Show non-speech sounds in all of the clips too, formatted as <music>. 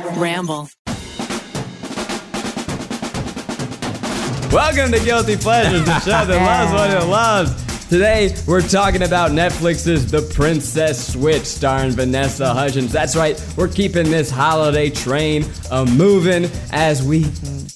Ramble. Welcome to Guilty Pleasures, the show that loves what it loves. Today, we're talking about Netflix's The Princess Switch, starring Vanessa Hudgens. That's right, we're keeping this holiday train a moving as we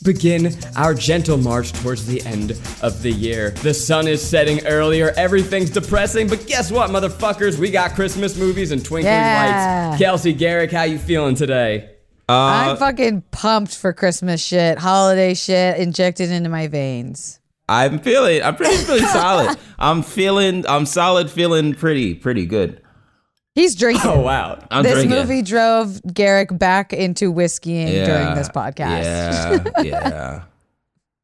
begin our gentle march towards the end of the year. The sun is setting earlier, everything's depressing, but guess what, motherfuckers? We got Christmas movies and twinkling Yeah. lights. Kelsey Garrick, how you feeling today? I'm fucking pumped for Christmas shit, holiday shit injected into my veins. I'm feeling. I'm pretty, pretty <laughs> solid. I'm feeling. I'm solid. Feeling pretty, pretty good. He's drinking. Oh, wow. I'm this drinking. movie drove Garrick back into whiskeying Yeah, during this podcast. Yeah, <laughs> yeah,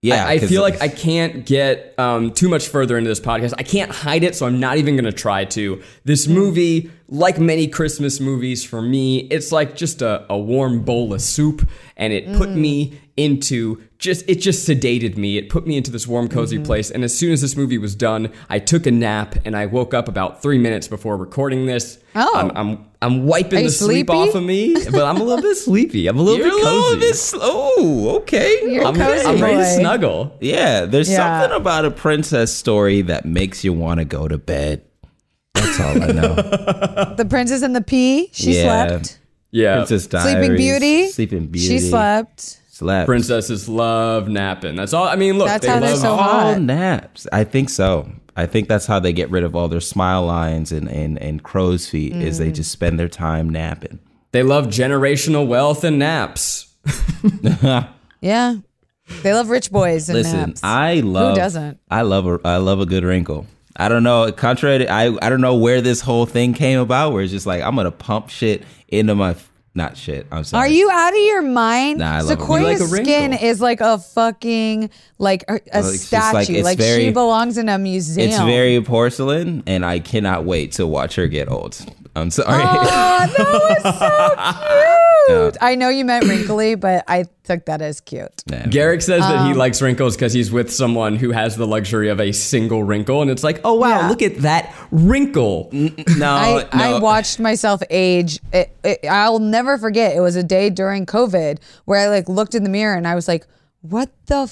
yeah. I, I 'cause feel like I can't get um, too much further into this podcast. I can't hide it, so I'm not even going to try to. This movie, like many Christmas movies for me, it's like just a, a warm bowl of soup, and it put mm. me into just it just sedated me. It put me into this warm, cozy mm-hmm. place. And as soon as this movie was done, I took a nap, and I woke up about three minutes before recording this. Oh. I'm I'm, I'm wiping Are you the sleep sleepy? off of me, but I'm a little bit sleepy. I'm a little you're bit cozy. little bit slow. Oh, okay. You're I'm, cozy I'm ready to snuggle. yeah, there's Yeah. something about a princess story that makes you want to go to bed. That's all I know. <laughs> The Princess and the Pea, she Yeah. slept. Yeah, Princess Diaries. Sleeping Beauty, Sleeping Beauty. she slept. Slept. Princesses love napping. That's all. I mean, look, That's they how they're love. so all hot. naps. I think so. I think that's how they get rid of all their smile lines and, and, and crow's feet is Mm. they just spend their time napping. They love generational wealth and naps. <laughs> Yeah. They love rich boys and Listen, naps. I love. Who doesn't? I love a. I love a good wrinkle. I don't know. Contrary, to, I I don't know where this whole thing came about. Where it's just like I'm gonna pump shit into my. Not shit. I'm sorry. Are you out of your mind? Nah, I love it. Sequoia's like skin is like a fucking like a, a Well, it's statue. like- Like, it's she belongs in a museum. It's very porcelain, and I cannot wait to watch her get old. I'm sorry. Oh, that was so <laughs> cute. I know you meant wrinkly, but I took that as cute. Nah. Garrick says that Um, he likes wrinkles because he's with someone who has the luxury of a single wrinkle, and it's like, oh wow, Yeah. look at that wrinkle. no, I, I watched myself age. It, it, I'll never forget. It was a day during COVID where I like looked in the mirror and I was like, "What the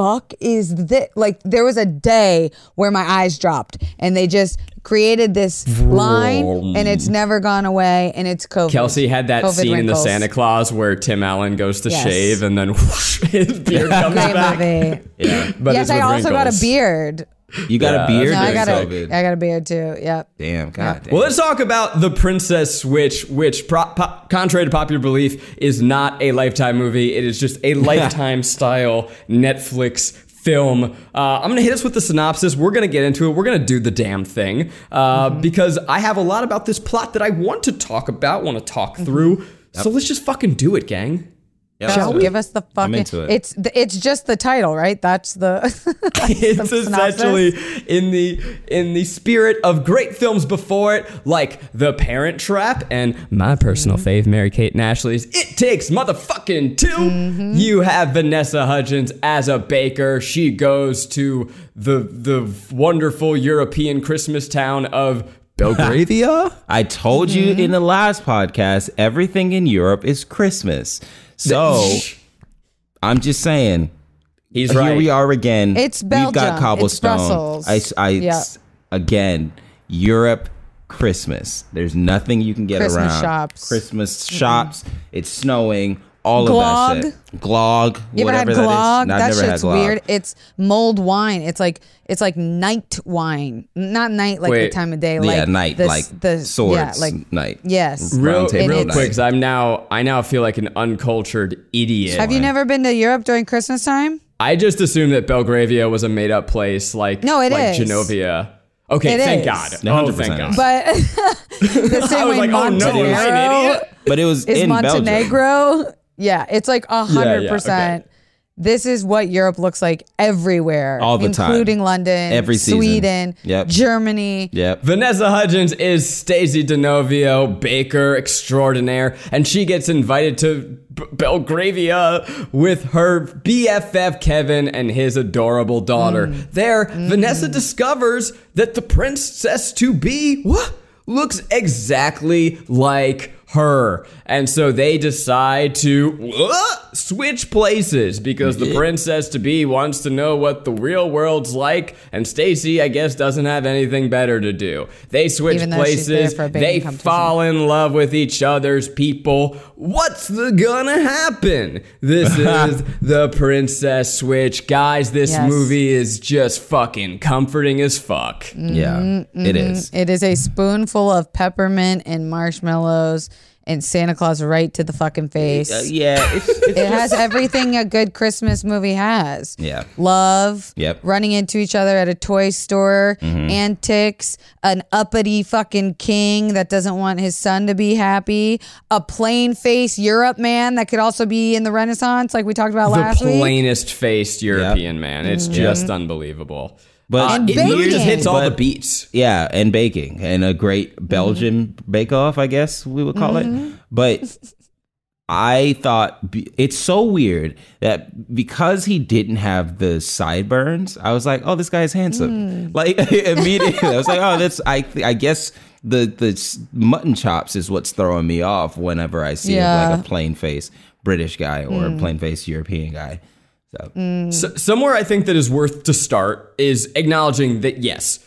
fuck is this?" Like there was a day where my eyes dropped and they just created this line and it's never gone away and it's COVID. Kelsey had that COVID scene in the. Santa Claus where Tim Allen goes to Yes. shave and then whoosh, <laughs> his beard comes Great back. movie. Yeah. But yes, I also got a beard. You got Yeah, a beard No, I got a, COVID. I got a beard too. Yep. damn, god damn. Well, let's talk about The Princess Switch, which, pro- po- contrary to popular belief, is not a Lifetime movie. It is just a <laughs> Lifetime style Netflix film. Uh, I'm going to hit us with the synopsis. We're going to get into it. We're going to do the damn thing uh, because I have a lot about this plot that I want to talk about, want to talk through. So let's just fucking do it, gang. Yeah, Go, let's do it. give us the fucking. it. It's it's just the title, right? That's the. <laughs> that's it's the essentially in the in the spirit of great films before it, like The Parent Trap and my personal mm-hmm. fave, Mary Kate and Ashley's It Takes Motherfucking 2 mm-hmm. You have Vanessa Hudgens as a baker. She goes to the the wonderful European Christmas town of Belgravia. <laughs> I told you mm-hmm. in the last podcast, everything in Europe is Christmas. So <laughs> I'm just saying, He's here right. we are again. It's Belgium. We've Belgium. got It's. Brussels. I, I Yeah. again, Europe, Christmas. There's nothing you can get Christmas around. shops. Christmas shops. Mm-hmm. It's snowing. All Glog. of that shit. Glog. You ever had whatever that is. glog? No, that shit's glog. weird. It's mulled wine. It's like it's like night wine, not night like Wait. the time of day. Yeah, Like night, the, like the swords, Yeah, like night. yes. Real, Round table real night. quick, 'cause I'm now I now feel like an uncultured idiot. Have you never been to Europe during Christmas time? I just assumed that Belgravia was a made up place like No, it like is. Genovia. Okay, It thank is. God. Yeah, Oh, 100% thank God. But <laughs> the <laughs> same I was way like, oh no, Montenegro am an idiot? But it was is in Belgium. Yeah, it's like a hundred percent. This is what Europe looks like everywhere, All the time. including London, Every season. Sweden, Yep. Germany. Yep. Vanessa Hudgens is Stacey DeNovio, baker extraordinaire, and she gets invited to B- Belgravia with her BFF Kevin and his adorable daughter. Mm. There, mm-hmm. Vanessa discovers that the princess to be what looks exactly like her. And so they decide to uh, switch places because the princess to be wants to know what the real world's like, and Stacy, I guess, doesn't have anything better to do. They switch Even though she's there places. for a baking They fall in love with each other's people. What's the gonna happen? This <laughs> is the princess switch, guys. This Yes. movie is just fucking comforting as fuck. Yeah, it is. It is a spoonful of peppermint and marshmallows and Santa Claus right to the fucking face. Uh, yeah, it's, it's <laughs> It has everything a good Christmas movie has. Yeah. Love. Yep. Mm-hmm. Running into each other at a toy store. Antics. An uppity fucking king that doesn't want his son to be happy. A plain face Europe man that could also be in the Renaissance, like we talked about The last week. plainest faced European man. It's Mm-hmm. just unbelievable. But And it just hits all the beats. Yeah, and baking and a great Belgian mm-hmm. bake off, I guess we would call Mm-hmm. it. But I thought it's so weird that because he didn't have the sideburns, I was like, "Oh, this guy is handsome." Mm. Like <laughs> immediately, I was like, "Oh, that's I I guess the the mutton chops is what's throwing me off whenever I see Yeah. like a plain face British guy or mm. a plain face European guy." So mm. So, somewhere I think that is worth to start is acknowledging that yes,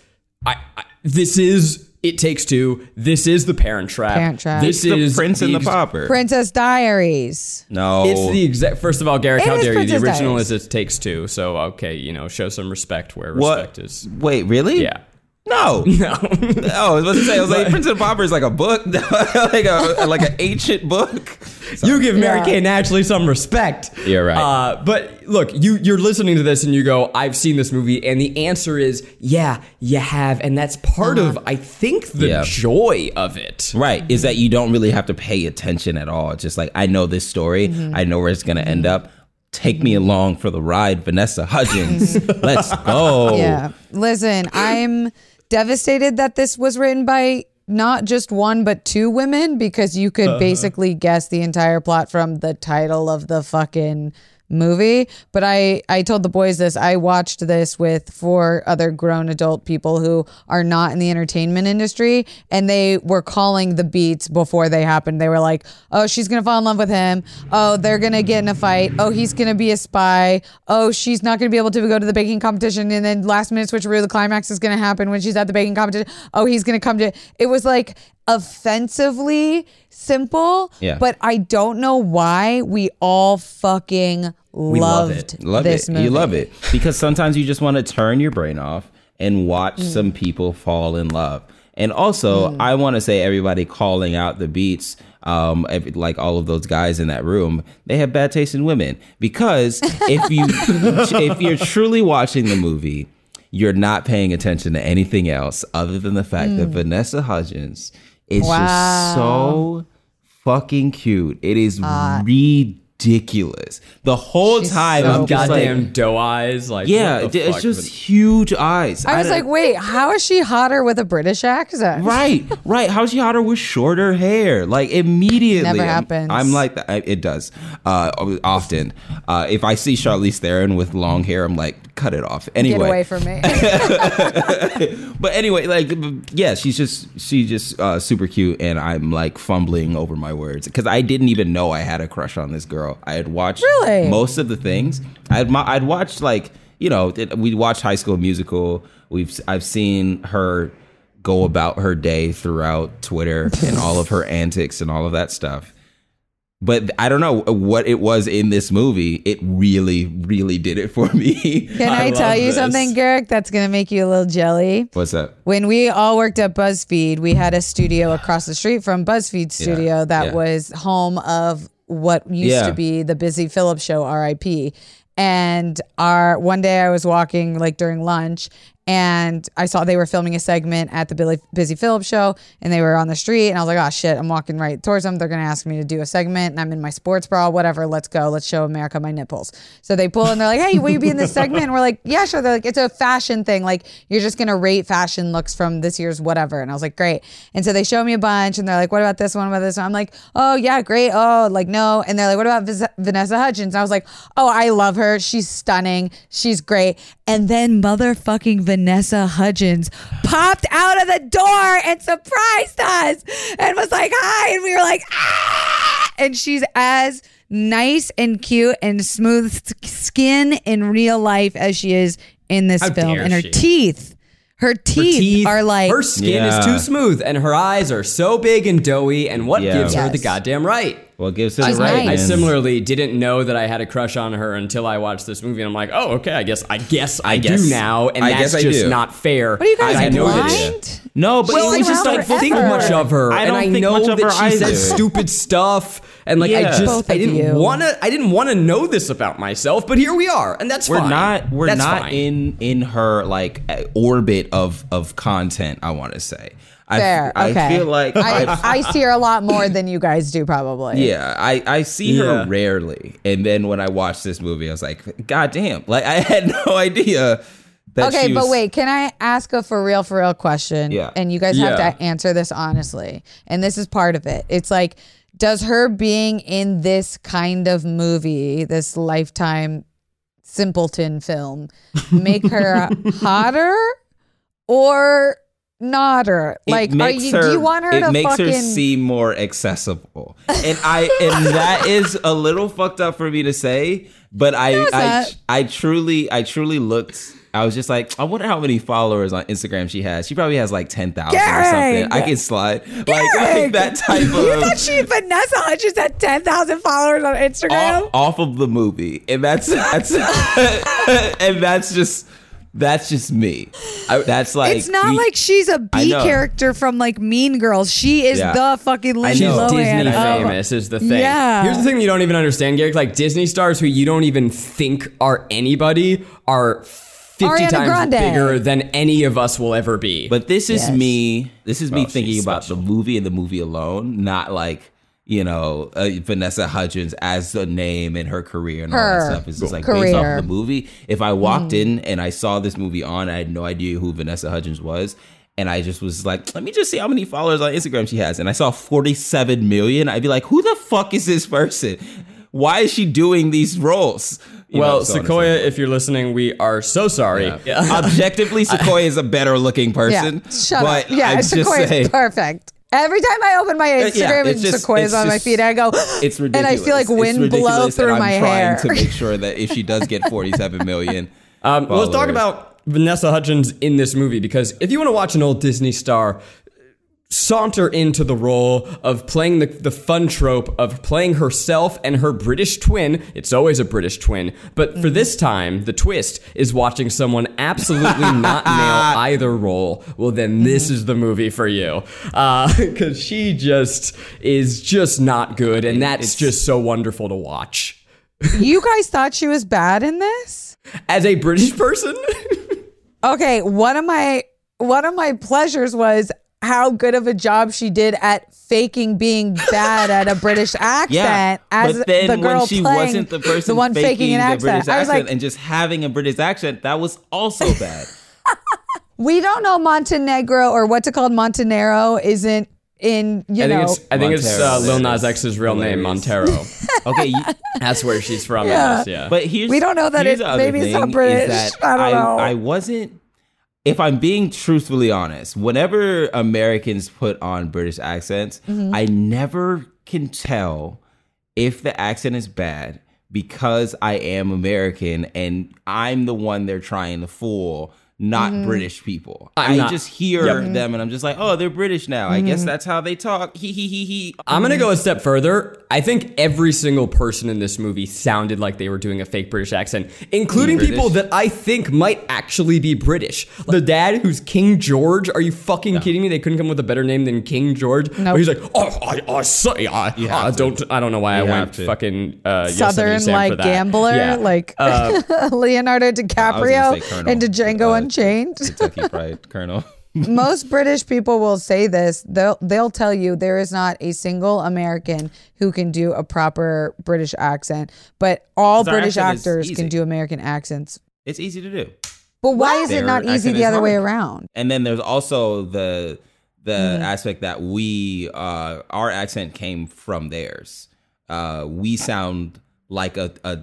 I, I this is it takes two. This is the Parent Trap. Parent Trap. This the is Prince and the ex- Pauper. Princess Diaries. no, It's the exact. First of all, Garrick, It how is dare you? The original Diaries. is it takes two. So okay, you know, show some respect where what? respect is. Wait, really? Yeah. No. <laughs> No. Oh, I was about to say, I was like, Prince and the Pauper is like a book, <laughs> like a like an ancient book. You give Mary Yeah. Kate Ashley some respect. You're right. Uh, but look, you you're listening to this and you go, "I've seen this movie," and the answer is, "Yeah, you have," and that's part of, I think, the Yeah. joy of it. Right, is that you don't really have to pay attention at all. It's just like I know this story, Mm-hmm. I know where it's gonna end up. Take me along for the ride, Vanessa Hudgens. <laughs> Let's go. Yeah. Listen, I'm devastated that this was written by not just one but two women because you Uh-huh. could basically guess the entire plot from the title of the fucking movie but i i told the boys this. I watched this with four other grown adult people who are not in the entertainment industry and they were calling the beats before they happened. They were like oh she's gonna fall in love with him. Oh they're gonna get in a fight. Oh he's gonna be a spy. Oh she's not gonna be able to go to the baking competition and then last minute switcheroo the climax is gonna happen when she's at the baking competition. Oh he's gonna come to it was like offensively simple Yeah. but i don't know why we all fucking love loved it. Love this it. movie You love it. Because sometimes you just want to turn your brain off and watch Mm. some people fall in love. And also, I want to say everybody calling out the beats, um, every, like all of those guys in that room, they have bad taste in women. Because if <laughs> you if you're truly watching the movie, you're not paying attention to anything else other than the fact that Vanessa Hudgens is Mm. Wow. just so fucking cute. It is ridiculous. The whole She's time so I'm just like, Goddamn doe eyes. Like yeah, what the it's fuck? just But- huge eyes. I was don't- like, wait, how is she hotter with a British accent? right, <laughs> right. How's she hotter with shorter hair? Like immediately, Never I'm- happens. I'm, like, I- it does. Uh, often, uh, if I see Charlize Theron with long hair, I'm like, cut it off. Anyway, Get away from me. <laughs> but anyway, like, yeah, she's just she's just uh, super cute, and I'm like fumbling over my words because I didn't even know I had a crush on this girl. I had watched Really? most of the things. I'd I'd watched like you know it- we watched High School Musical. We've I've seen her go about her day throughout Twitter <laughs> and all of her antics and all of that stuff. But I don't know uh, what it was in this movie. It really, really did it for <laughs> me. Can I, I tell you this. something, Garrick, that's going to make you a little jelly? What's that? When we all worked at BuzzFeed, we had a studio across the street from BuzzFeed studio that yeah. was home of what used Yeah. to be the Busy Phillips show, RIP. And our one day I was walking like during lunch and I saw they were filming a segment at the Billy Busy Phillips show and they were on the street and I was like, oh shit, I'm walking right towards them. They're gonna ask me to do a segment and I'm in my sports bra, whatever, let's go. Let's show America my nipples. So they pull and they're like, Hey, will you be in this <laughs> segment? And we're like, Yeah, sure. They're like, it's a fashion thing. Like you're just gonna rate fashion looks from this year's whatever. And I was like, Great. And so they show me a bunch and they're like, What about this one? What about this one? I'm like, Oh yeah, great. Oh, like no. And they're like, What about Vanessa Hudgens? And I was like, Oh, I love her. She's stunning. She's great. And then motherfucking Vanessa Hudgens popped out of the door and surprised us and was like, hi. And we were like, ah. And she's as nice and cute and smooth skin in real life as she is in this How film. And her she. teeth, her teeth, Her teeth are like, her skin Yeah. is too smooth, and her eyes are so big and doughy. And what Yeah. gives her the goddamn right? Well, gives her She's the right. nice. I similarly didn't know that I had a crush on her until I watched this movie, and I'm like, oh, okay, I guess, I guess I, guess- do now, and I that's guess I just do. not fair. what are you guys, I know that- blind? No, but Well, I She's just around like think forever. much of her, I and don't I think know much of that her she either. says stupid stuff, and like I just Both I didn't wanna I didn't wanna know this about myself, but here we are, and that's we're fine. not we're That's not fine. in in her like orbit of of content. I want to say. I, Fair. I okay. feel like I, I, I see her a lot more than you guys do, probably. yeah, I I see Yeah. her rarely, and then when I watched this movie, I was like, God damn! Like I had <laughs> no idea. That Okay, she but wait, can I ask a for real, for real question? Yeah. And you guys have Yeah. to answer this honestly. And this is part of it. It's like, does her being in this kind of movie, this lifetime simpleton film, make her <laughs> hotter or notter? it Like, are you, her, do you want her it to makes fucking? her seem more accessible, and I and that <laughs> is a little fucked up for me to say, but I I. I truly I truly looked. I was just like, I wonder how many followers on Instagram she has. She probably has like ten thousand or something. I can slide like, Gang! <laughs> like that type of. you thought she Vanessa Hudgens had ten thousand followers on Instagram? off, off of the movie, and that's that's <laughs> and that's just that's just me. I, that's like it's not we- like she's a B character from like Mean Girls. She is Yeah. the fucking Lindsay She's know. Lohan. Disney of- famous is the thing. Yeah. Here's the thing you don't even understand, Garrick. Like Disney stars who you don't even think are anybody are 50 Ariana times Grande. bigger than any of us will ever be. But this is Yes. me. This is me Oh, thinking about special. the movie and the movie alone, not like you know uh, Vanessa Hudgens as a name and her career and all that stuff. It's just like based off. Of the movie. If I walked in and I saw this movie on, I had no idea who Vanessa Hudgens was. And I just was like, let me just see how many followers on Instagram she has. And I saw 47 million. I'd be like, who the fuck is this person? Why is she doing these roles? You well, so on and so Sequoia, forth. if you're listening, we are so sorry. Yeah. Objectively, <laughs> Sequoia is a better looking person. Yeah, shut but up. Yeah, I'm just Sequoia's saying, perfect. Every time I open my Instagram it's and just- Sequoia's it's on my just- feed, I go, it's ridiculous. <gasps> and I feel like wind blow through and my I'm trying hair. to make sure that if she does get <laughs> 47 million, Um, well, let's talk about Vanessa Hudgens in this movie because if you want to watch an old Disney star saunter into the role of playing the, the fun trope of playing herself and her British twin, it's always a British twin, but for this time, the twist is watching someone absolutely <laughs> not nail either role. Well, then this is the movie for you uh, <laughs> because she just is just not good, and that's It's- just so wonderful to watch. <laughs> you guys thought she was bad in this? As a British person. Okay, one of my one of my pleasures was how good of a job she did at faking being bad at a British <laughs> accent yeah. as but then the girl when she playing wasn't the person the one faking, an the accent. British accent like, and just having a British accent, that was also <laughs> bad. we don't know Montenegro or what's it called Montenegro isn't in you I think know it's I think it's uh, Lil there Nas. X's real name, Hilarious. Montero. <laughs> Okay, you, That's where she's from. Yeah. Yeah. yeah. But here's We don't know that here's it- maybe it's not British. I don't know. I wasn't. If I'm being truthfully honest, whenever Americans put on British accents, Mm-hmm. I never can tell if the accent is bad because I am American and I'm the one they're trying to fool, not Mm-hmm. British people. I'm I not- just hear Yep. them and I'm just like, oh, they're British now. I Mm-hmm. guess that's how they talk. He he he he. I'm gonna go a step further. I think every single person in this movie sounded like they were doing a fake British accent, including British? people that I think might actually be British. The dad who's King George. Are you fucking kidding me? They couldn't come with a better name than King George. Nope. But he's like, oh, I, I say, I, I don't, I don't know why You I went to. fucking uh, Southern like gambler Yeah. like Uh, <laughs> Leonardo DiCaprio say Colonel, into Django uh, Unchained. Kentucky Fried Colonel. Most British people will say this. They'll they'll tell you there is not a single American who can do a proper British accent, but all British accent is actors easy. can do American accents. It's easy to do. But why is it Their not easy accent the is other way hard. around? and then there's also the the Mm-hmm. aspect that we uh our accent came from theirs uh we sound like a, a sh-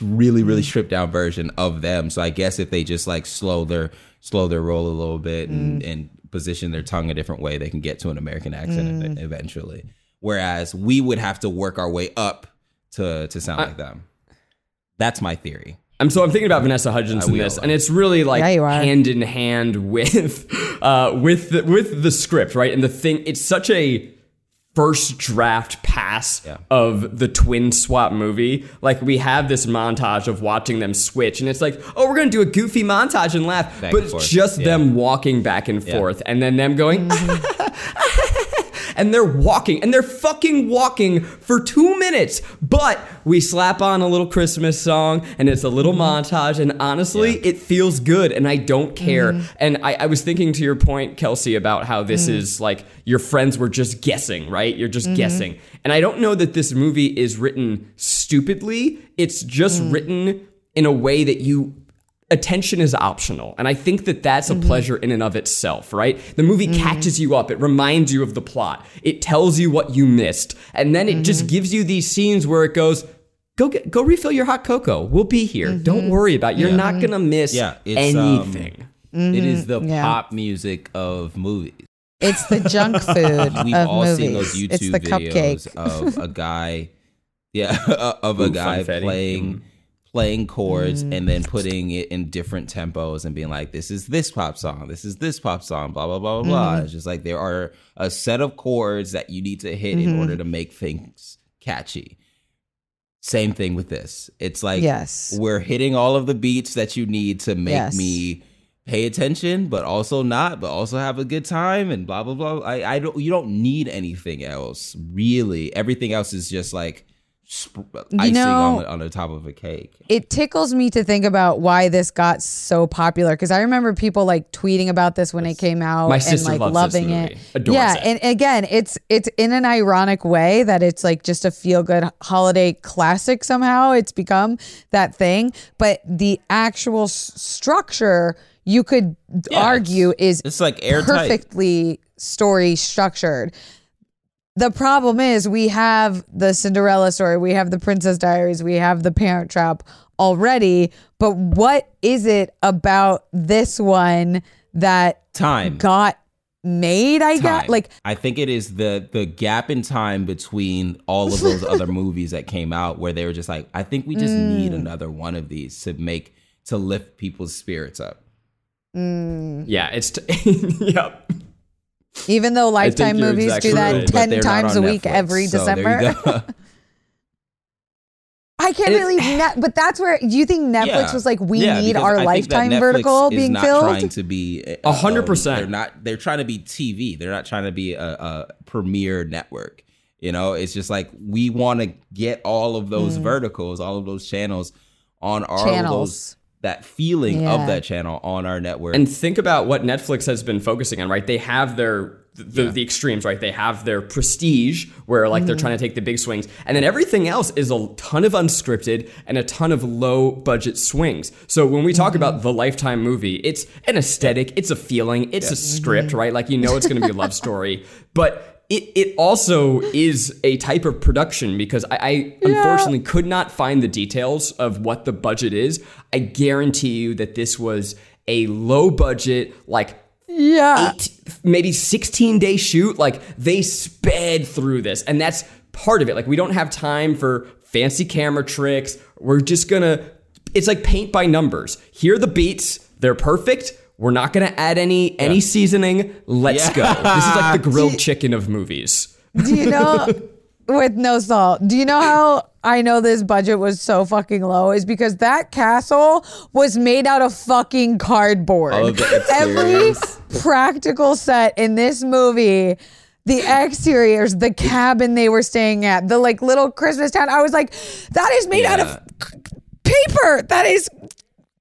really really mm. stripped down version of them. So I guess if they just like slow their slow their roll a little bit and, mm. and position their tongue a different way, they can get to an American accent ev- mm. eventually. Whereas we would have to work our way up to to sound like them. That's my theory. I'm so I'm thinking about Vanessa Hudgens in this, and it's really like Yeah, hand in hand with <laughs> uh, with the, with the script, right? And the thing, it's such a first draft pass Yeah. of the twin swap movie. Like we have this montage of watching them switch, and it's like, oh, we're gonna do a goofy montage and laugh, Back but and it's just Yeah. them walking back and Yeah. forth, and then them going. Mm-hmm. And they're walking and they're fucking walking for two minutes. But we slap on a little Christmas song and it's a little montage. And honestly, Yeah. it feels good and I don't care. Mm-hmm. And I, I was thinking to your point, Kelsey, about how this Mm. is like your friends were just guessing, right? You're Mm-hmm. just guessing. And I don't know that this movie is written stupidly, it's just Mm. written in a way that you attention is optional and i think that that's a Mm-hmm. pleasure in and of itself right the movie catches you up it reminds you of the plot it tells you what you missed and then it just Mm-hmm. gives you these scenes where it goes go get go refill your hot cocoa we'll be here Mm-hmm. don't worry about it. you're Yeah. not gonna miss Yeah, it's, um, anything It is the Mm-hmm. Yeah. pop music of movies. It's the junk <laughs> food We've of all movies. seen those YouTube it's the videos cupcake. of a guy, yeah, <laughs> of a Ooh, guy funfetti. playing Mm. Playing chords Mm. and then putting it in different tempos and being like, "This is this pop song, this is this pop song," blah blah blah blah blah. Mm-hmm. It's just like there are a set of chords that you need to hit Mm-hmm. in order to make things catchy. Same thing with this. It's like Yes. we're hitting all of the beats that you need to make Yes. me pay attention, but also not, but also have a good time and blah blah blah. I, I don't you don't need anything else really. Everything else is just like sp- icing know- on, the, on the top of a cake. it tickles me to think about why this got so popular because I remember people like tweeting about this when it came out My and like loving it. Adores yeah, it. and again, it's it's in an ironic way that it's like just a feel good holiday classic somehow. It's become that thing, but the actual s- structure you could Yeah, argue is It's like airtight. perfectly story structured. The problem is we have the Cinderella story, we have the Princess Diaries, we have the Parent Trap already, but what is it about this one that Time. got made, I time. guess? Like I think it is the the gap in time between all of those other <laughs> movies that came out where they were just like, I think we just Mm. need another one of these to make to lift people's spirits up. yeah it's t- <laughs> yep even though Lifetime movies exactly do that right. 10 times a week Netflix, every so December. <laughs> I can't And it- believe <sighs> net, but that's where do you think Netflix Yeah. was like, we Yeah, need our I Lifetime vertical is being not filled? Trying to be A hundred um, percent. They're not. They're trying to be TV. They're not trying to be a, a premier network. You know, it's just like we want to get all of those verticals, all of those channels on our Mm. Channels. those that feeling Yeah. of that channel on our network. And think about what Netflix has been focusing on, right? They have their the, the extremes, right? They have their prestige, where like they're mm. trying to take the big swings, and then everything else is a ton of unscripted and a ton of low budget swings. So when we talk mm-hmm. about the Lifetime movie, it's an aesthetic, it's a feeling, it's a script, mm-hmm. right? Like you know it's going to be a love <laughs> story, but it, it also is a type of production because I, I unfortunately could not find the details of what the budget is. I guarantee you that this was a low budget, like yeah. eight, maybe 16 day shoot. Like they sped through this. And that's part of it. Like we don't have time for fancy camera tricks. We're just gonna, it's like paint by numbers. Here are the beats, they're perfect. We're not gonna add any any seasoning. Let's Yeah. go. This is like the <laughs> grilled chicken of movies. Do you know <laughs> with no salt? Do you know how I know this budget was so fucking low? Is because that castle was made out of fucking cardboard. The <laughs> Every practical set in this movie. The exteriors, the cabin they were staying at, the like little Christmas town. I was like, that is made out of paper. That is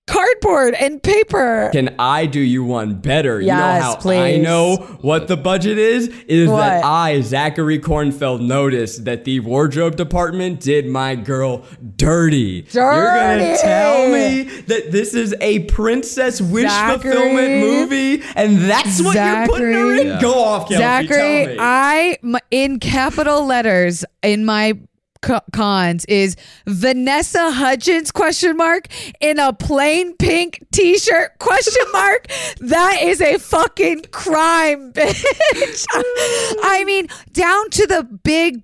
cardboard and paper. Can I do you one better? you know Yes, how I know what the budget is? Is that I, Zachary Kornfeld, noticed that the wardrobe department did my girl dirty. You're gonna tell me that this is a princess wish Zachary. fulfillment movie, and that's what you're putting her in? Zachary. Go off, Kelsey. tell Zachary, me. I in capital letters in my cons is Vanessa Hudgens question mark in a plain pink t-shirt question mark. <laughs> that is a fucking crime, <laughs> bitch. I mean, down to the big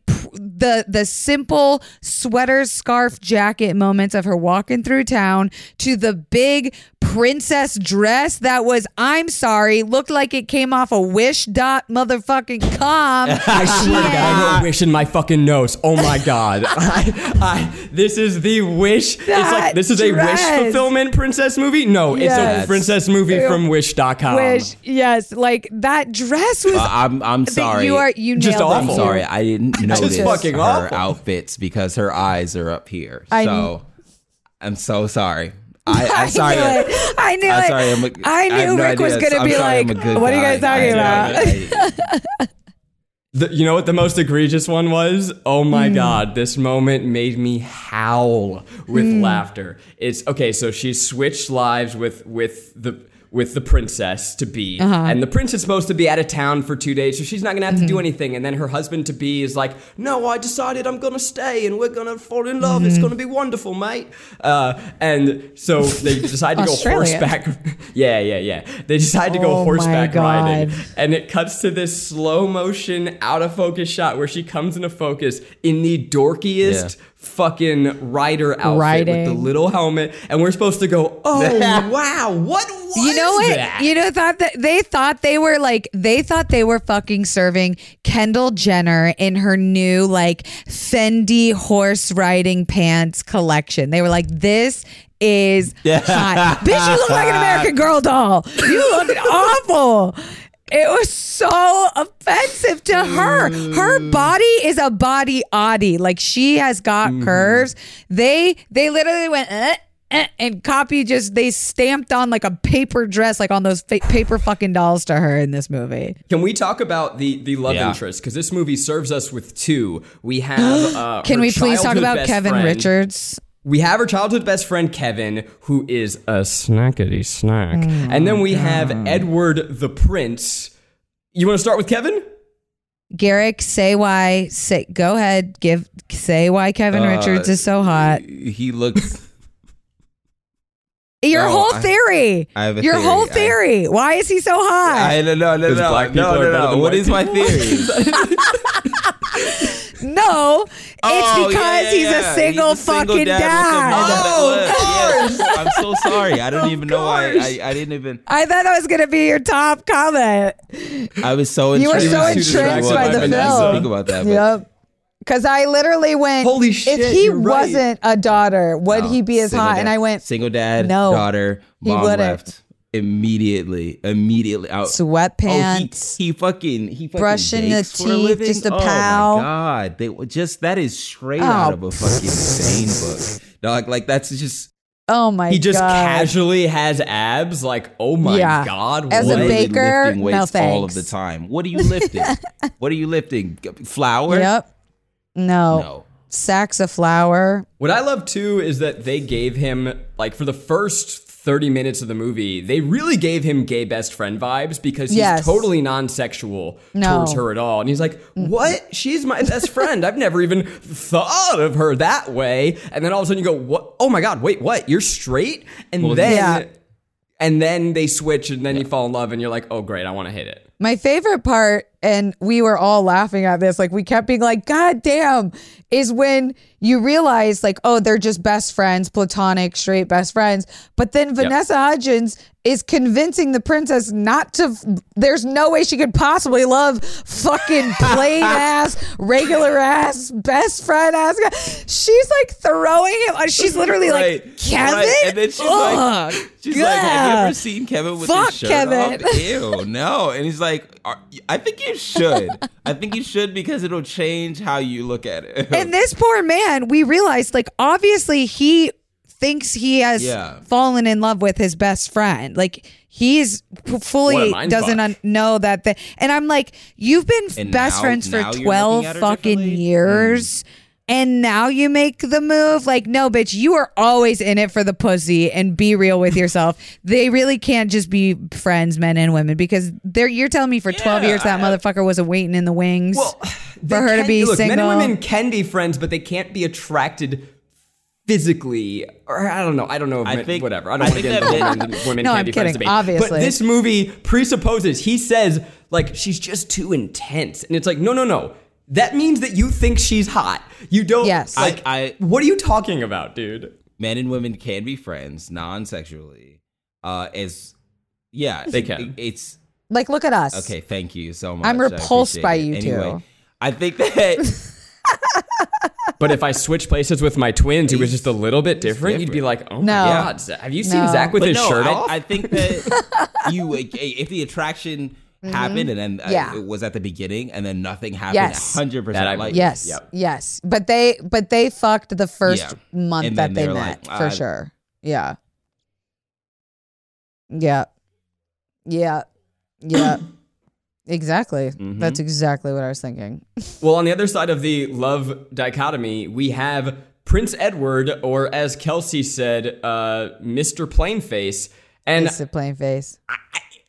the the simple sweater scarf jacket moments of her walking through town to the big princess dress that was I'm sorry looked like it came off a wish dot motherfucking com. <laughs> I swear to God, I wrote wish in my fucking notes. Oh my God. <laughs> I, I, this is the wish. it's That like, this is a wish fulfillment princess movie? No, it's a princess movie from wish.com. Wish, yes, like that dress was. Uh, I'm I'm sorry. You are you Just nailed it. I'm sorry. I didn't <laughs> notice fucking her awful. outfits because her eyes are up here. I- so I'm so sorry. I, <laughs> I'm sorry. knew it. I knew I'm it. sorry. I'm a, I knew have no Rick was gonna be sorry, like, a good "What are you guys talking I- about?" I- I- <laughs> The, you know what the most egregious one was? Oh my Hmm. god, this moment made me howl with Hmm. laughter. It's okay, so she switched lives with with the with the princess to be. Uh-huh. And the prince is supposed to be out of town for 2 days, so she's not going to have Mm-hmm. to do anything. And then her husband to be is like, "No, I decided I'm going to stay and we're going to fall in love. Mm-hmm. It's going to be wonderful, mate." Uh, and so they decide to go horseback. <laughs> yeah, yeah, yeah. They decide to go Oh horseback riding and it cuts to this slow motion out of focus shot where she comes into focus in the dorkiest Yeah. Fucking rider outfit with the little helmet and we're supposed to go oh <laughs> wow what was You know what? that? You know thought that they thought they were like they thought they were fucking serving Kendall Jenner in her new like Fendi horse riding pants collection. They were like, "This is hot, bitch. You look like an American <laughs> Girl doll. You look awful." It was so offensive to her. Her body is a body oddie. Like she has got curves. They they literally went. Eh, eh, and copy just they stamped on like a paper dress like on those fa- paper fucking dolls to her in this movie can we talk about the the love Yeah. interest because this movie serves us with two we have <gasps> uh, can her we please talk about kevin friend. richards We have our childhood best friend Kevin, who is a snackety snack. Oh and then we have Edward the Prince. You want to start with Kevin? garrick say why say go ahead give say why kevin Uh, richards is so hot He looks. <laughs> your Oh, whole theory I have a your theory. whole I- theory why is he so hot I no no no no black people no are no better no. than What white is my theory? <laughs> <laughs> no it's Oh, because yeah, yeah, he's yeah. a single fucking dad, Oh, yes. I'm so sorry. I don't even know why. course. I, I didn't even. i thought that was gonna be your top comment I was so You were intrigued. so I entranced wasn't by the even gonna film. Speak about that. But Yep. Because I literally went, Holy shit, if he you're right. wasn't a daughter, would no, he be as single hot? dad- And I went, single dad, No, daughter, he mom wouldn't. left immediately. Immediately out. sweatpants. Oh, he, he fucking he fucking Brushing the for a teeth, just a oh my god, they just that is straight Oh. out of a oh. fucking insane book, dog. Like that's just oh my He just God. casually has abs. Like, oh my Yeah. god! As a what? literally baker, lifting weights no all of the time. What are you lifting? <laughs> what are you lifting? Flour? Yep. No. No. Sacks of flour. What I love too is that they gave him like for the first 30 minutes of the movie, they really gave him gay best friend vibes because he's Yes. totally non-sexual No. towards her at all. And he's like, mm. "What? She's my best friend. I've never even thought of her that way." And then all of a sudden you go, "What? Oh my god, wait, what? You're straight?" And then Yeah. and then they switch and then you fall in love and you're like, "Oh great, I want to hit it." My favorite part, and we were all laughing at this, like we kept being like, God damn, is when you realize, like, oh, they're just best friends, platonic, straight best friends. But then Vanessa Hudgens is convincing the princess not to, there's no way she could possibly love fucking <laughs> plain ass, regular ass, best friend ass guy. She's like throwing him, she's literally Right, like, Kevin? right. And then she's Ugh, like, she's like, have you ever seen Kevin with Fuck his shirt Kevin. off? <laughs> Ew, no. And he's like, "Are- I think you should. I think you should because it'll change how you look at it. And this poor man, we realized like obviously he thinks he has Yeah. fallen in love with his best friend. Like he's fully doesn't un- know that the and I'm like, you've been And best now- friends for 12 looking at her fucking differently? years. Mm. And now you make the move. Like, no, bitch, you are always in it for the pussy and be real with yourself. <laughs> they really can't just be friends, men and women, because they're you're telling me for 12 years that I- motherfucker was a waiting in the wings They for her to be look, single. Men and women can be friends, but they can't be attracted physically. Or I don't know. I don't know. If I men- think- whatever. I I don't want to think get into that the men and women No, can't I'm be friends kidding, debate. obviously. But this movie presupposes he says like she's just too intense, and it's like no, no, no. That means that you think she's hot. You don't. Yes. Like, I- I- what are you talking about, dude? Men and women can be friends non-sexually. Uh, as yeah, They can. it- it's like, look at us. okay. Thank you so much. I'm repulsed by appreciate you it. two. I think that <laughs> But if I switch places with my twins, it was just a little bit different. You'd be like, oh No. my god, have you seen No. Zach with but his no, shirt I, off? I think that <laughs> you like, if the attraction happened and then uh, Mm-hmm. It was at the beginning and then nothing happened, Yes. hundred That I percent. Like. Yes, Yep. yes, but they but they fucked the first Yeah. month And that they they're met like, for uh, sure. Yeah, yeah, yeah, yeah. <clears throat> exactly. Mm-hmm. That's exactly what I was thinking. <laughs> Well, on the other side of the love dichotomy, we have Prince Edward, or as Kelsey said, uh, Mr. Plainface. And It's a plain face.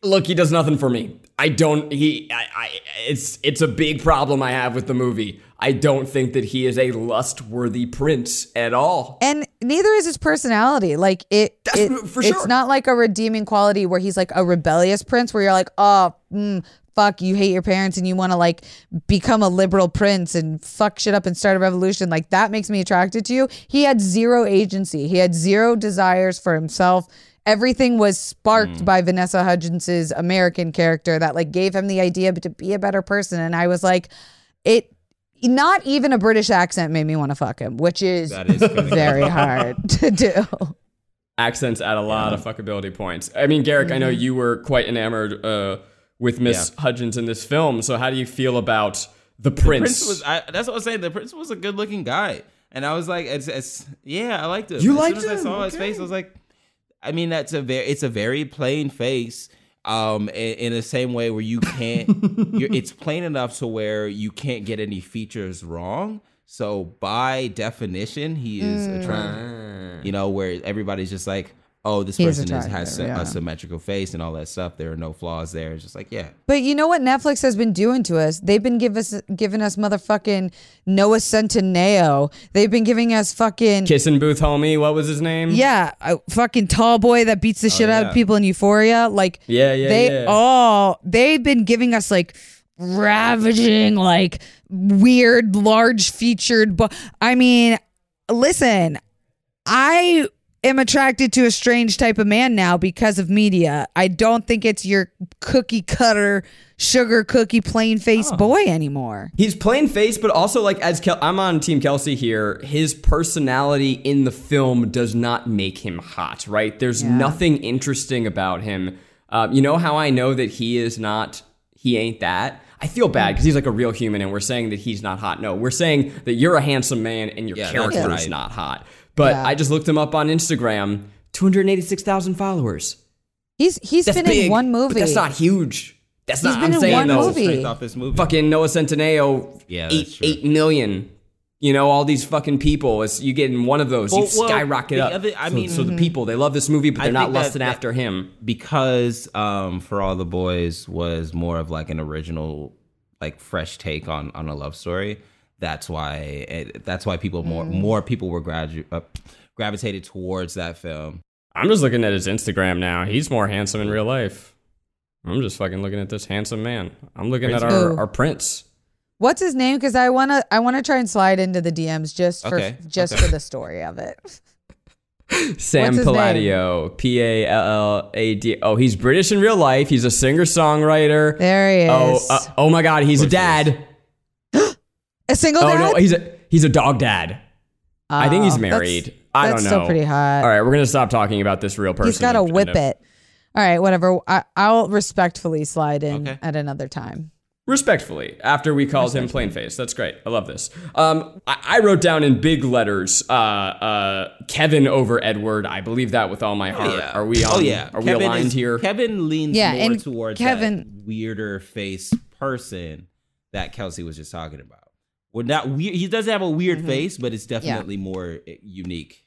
Look, he does nothing for me. I don't. He. I, I. It's. It's a big problem I have with the movie. I don't think that he is a lust-worthy prince at all. And neither is his personality. Like it, That's it- for it's not like a redeeming quality where he's like a rebellious prince, where you're like, oh, mm, fuck, you hate your parents and you want to like become a liberal prince and fuck shit up and start a revolution. Like that makes me attracted to you. He had zero agency. He had zero desires for himself. Everything was sparked Mm. by Vanessa Hudgens' American character that like gave him the idea to be a better person. And I was like, it. Not even a British accent made me want to fuck him, which is That is <laughs> very hard <laughs> to do. Accents add a lot of fuckability points. I mean, Garrick, I know Mm-hmm. you were quite enamored uh, with Miss Hudgens in this film. So, how do you feel about the prince? Prince was. I, that's what I was saying. The Prince was a good-looking guy, and I was like, it's, it's yeah, I liked him. You as liked soon as him? I saw his face. I was like, I mean, that's a very. It's a very plain face. Um, in, in the same way where you can't, <laughs> you're, it's plain enough to where you can't get any features wrong. So by definition, he is Mm. attractive. You know, where everybody's just like, oh, this He is person is, has yeah. a symmetrical face and all that stuff. There are no flaws there. It's just like, yeah, But you know what Netflix has been doing to us? They've been give us giving us motherfucking Noah Centineo. They've been giving us fucking Kissing booth homie. What was his name? yeah, a fucking tall boy that beats the oh, shit out of people in Euphoria. Like Yeah, yeah, they yeah. all they've been giving us like ravaging like weird large featured but I mean, listen, I am attracted to a strange type of man now because of media. I don't think it's your cookie cutter, sugar cookie, plain face Oh. boy anymore. He's plain face, but also like as Kel- I'm on Team Kelsey here. His personality in the film does not make him hot, right? There's nothing interesting about him. Um, you know how I know that he is not, he ain't that. I feel bad because he's like a real human, and we're saying that he's not hot. No, we're saying that you're a handsome man and your Yeah, that's character is not hot. But Yeah. I just looked him up on Instagram. 286,000 followers. He's he's That's been big, in one but movie. that's not huge. That's He's not. been I'm in saying one though. movie. straight off this movie. fucking Noah Centineo, Yeah, eight eight million. You know, all these fucking people. It's you get in one of those, you Well, well, skyrocket the up. other- I so, mean- so the people they love this movie, but they're not think that- lusting that- after him. because um for all the boys was more of like an original like fresh take on on a love story that's why it, that's why people more more people were gradu- uh, gravitated towards that film I'm just looking at his Instagram now. He's more handsome in real life. I'm just fucking looking at this handsome man. I'm looking at our, who? our prince. What's his name? Because I wanna I wanna try and slide into the DMs just for Okay, just okay. for the story of it. <laughs> Sam Palladio, P A L L A D. Oh, he's British in real life. He's a singer songwriter. There he Oh, is. uh, oh my God, he's a dad. A single Oh dad. no, he's a he's a dog dad. I think he's Oh, that's- married. I that's don't know. still pretty hot. All right, we're gonna stop talking about this real person. He's got to whip and, uh, it. All right, whatever. I, I'll respectfully slide in Okay. at another time. Respectfully, after we called him plain face. That's great. I love this. Um, I, I wrote down in big letters, uh, uh, Kevin over Edward. I believe that with all my heart. Are we on? oh yeah Are we Kevin aligned is- here? kevin leans Yeah, more towards Kevin- that weirder face person that kelsey was just talking about Well, not weird. He doesn't have a weird Mm-hmm. face, but it's definitely more uh, unique.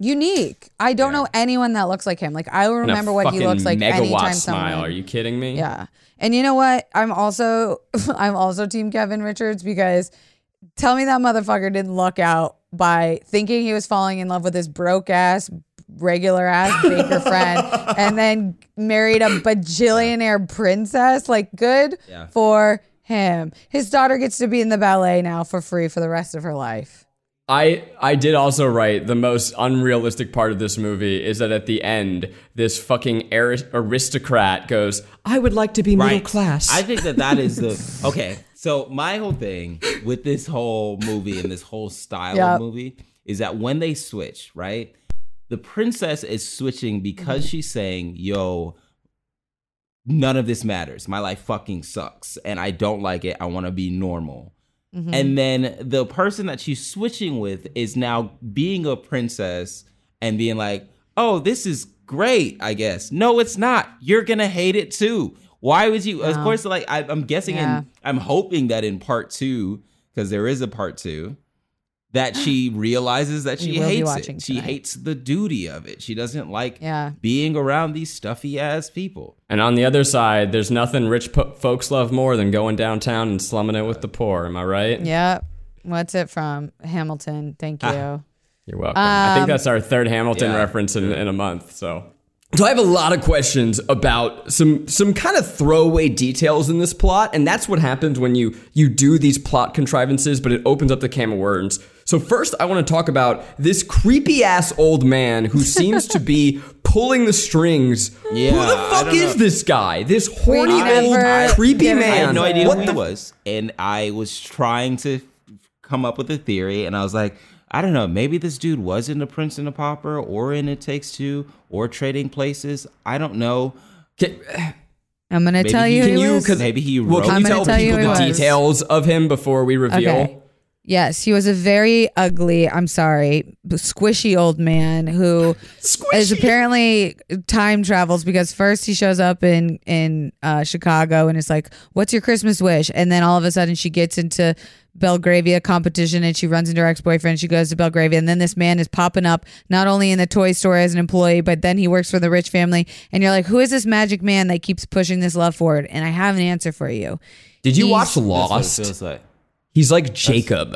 Unique. I don't Yeah. know anyone that looks like him. Like I remember what he looks like anytime smile. someone. Are you kidding me? Yeah. And you know what? I'm also <laughs> I'm also team Kevin Richards because tell me that motherfucker didn't luck out by thinking he was falling in love with his broke ass regular ass baker <laughs> friend and then married a bajillionaire princess. Like good Yeah. for him. His daughter gets to be in the ballet now for free for the rest of her life. I I did also write the most unrealistic part of this movie is that at the end this fucking aris- aristocrat goes, "I would like to be middle class." I think that that is the <laughs> okay. So my whole thing with this whole movie and this whole style Yep. of movie is that when they switch, right? The princess is switching because mm-hmm. she's saying, "Yo, none of this matters. My life fucking sucks, and I don't like it. I want to be normal." Mm-hmm. And then the person that she's switching with is now being a princess and being like, "Oh, this is great, I guess." No, it's not. You're going to hate it too. Why would you? Of course like I, I'm guessing Yeah. I'm hoping that in part 2 because there is a part 2 that she <gasps> realizes that she We will be hates watching it. She hates the duty of it. She doesn't like Yeah. being around these stuffy ass people. and on the other side, there's nothing rich po- folks love more than going downtown and slumming it with the poor. Am I right? Yep. What's it from? Hamilton. Thank you. You're welcome. I think Um, that's our third Hamilton Yeah. reference in, in a month. So. So I have a lot of questions about some some kind of throwaway details in this plot, and that's what happens when you you do these plot contrivances, but it opens up the can of worms. So first, I want to talk about this creepy ass old man who <laughs> seems to be pulling the strings. Yeah, who the fuck is know. this guy? This horny We old never creepy get an man. I had no idea What who the he was, and I was trying to come up with a theory, and I was like, I don't know, maybe this dude was in The Prince and the Pauper, or in It Takes Two, or Trading Places. I don't know. Can, I'm gonna Maybe tell he- you. can you- he was. 'cause maybe he well, wrote- can I'm you tell tell people who the was. details of him before we reveal? Okay. Yes, he was a very ugly, I'm sorry, squishy old man who <laughs> is Squishy. apparently time travels because first he shows up in in uh, Chicago and it's like, "What's your Christmas wish?" And then all of a sudden she gets into Belgravia competition and she runs into her ex boyfriend. She goes to Belgravia and then this man is popping up not only in the toy store as an employee, but then he works for the rich family. And you're like, "Who is this magic man that keeps pushing this love forward?" And I have an answer for you. Did you He's- watch That's what it Lost? feels like. He's like Jacob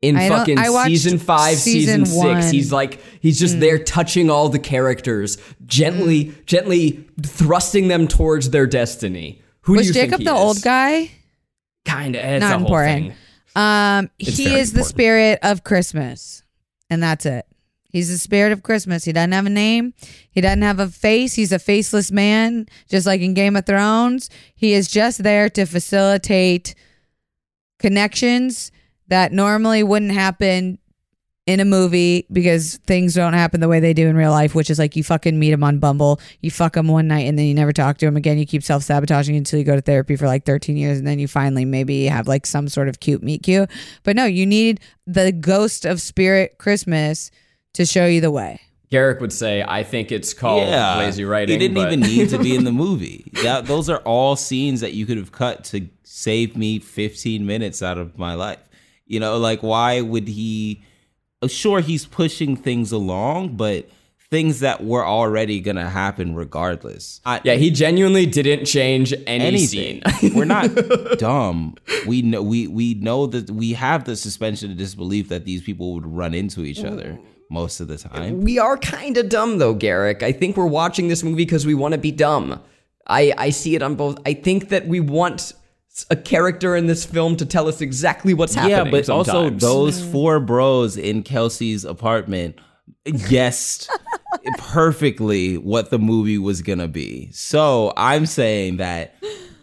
in I fucking season five, season season, six. He's like he's just there touching all the characters, gently, gently thrusting them towards their destiny. Who Was do you Jacob think he the is? old guy? Kind of. Not important. Um, It's he is the spirit of Christmas, and that's it. He's the spirit of Christmas. He doesn't have a name. He doesn't have a face. He's a faceless man, just like in Game of Thrones. He is just there to facilitate connections that normally wouldn't happen in a movie because things don't happen the way they do in real life, which is like you fucking meet him on Bumble, you fuck him one night, and then you never talk to him again. You keep self sabotaging until you go to therapy for like 13 years, and then you finally maybe have like some sort of cute meet cute. But no, you need the ghost of Spirit Christmas to show you the way. Garrick would say, "I think it's called lazy writing." He didn't but- even need to be in the <laughs> movie. That those are all scenes that you could have cut to save me 15 minutes out of my life. You know, like why would he? uh, Sure, he's pushing things along, but things that were already gonna happen regardless. I, Yeah, he genuinely didn't change any anything. scene. <laughs> We're not <laughs> dumb. We know we we know that we have the suspension of disbelief that these people would run into each other most of the time. We are kind of dumb though, Garrick. I think we're watching this movie because we want to be dumb. I I see it on both. I think that we want a character in this film to tell us exactly what's happening. Yeah, but also those mm. four bros in Kelsey's apartment guessed perfectly what the movie was gonna be. So I'm saying that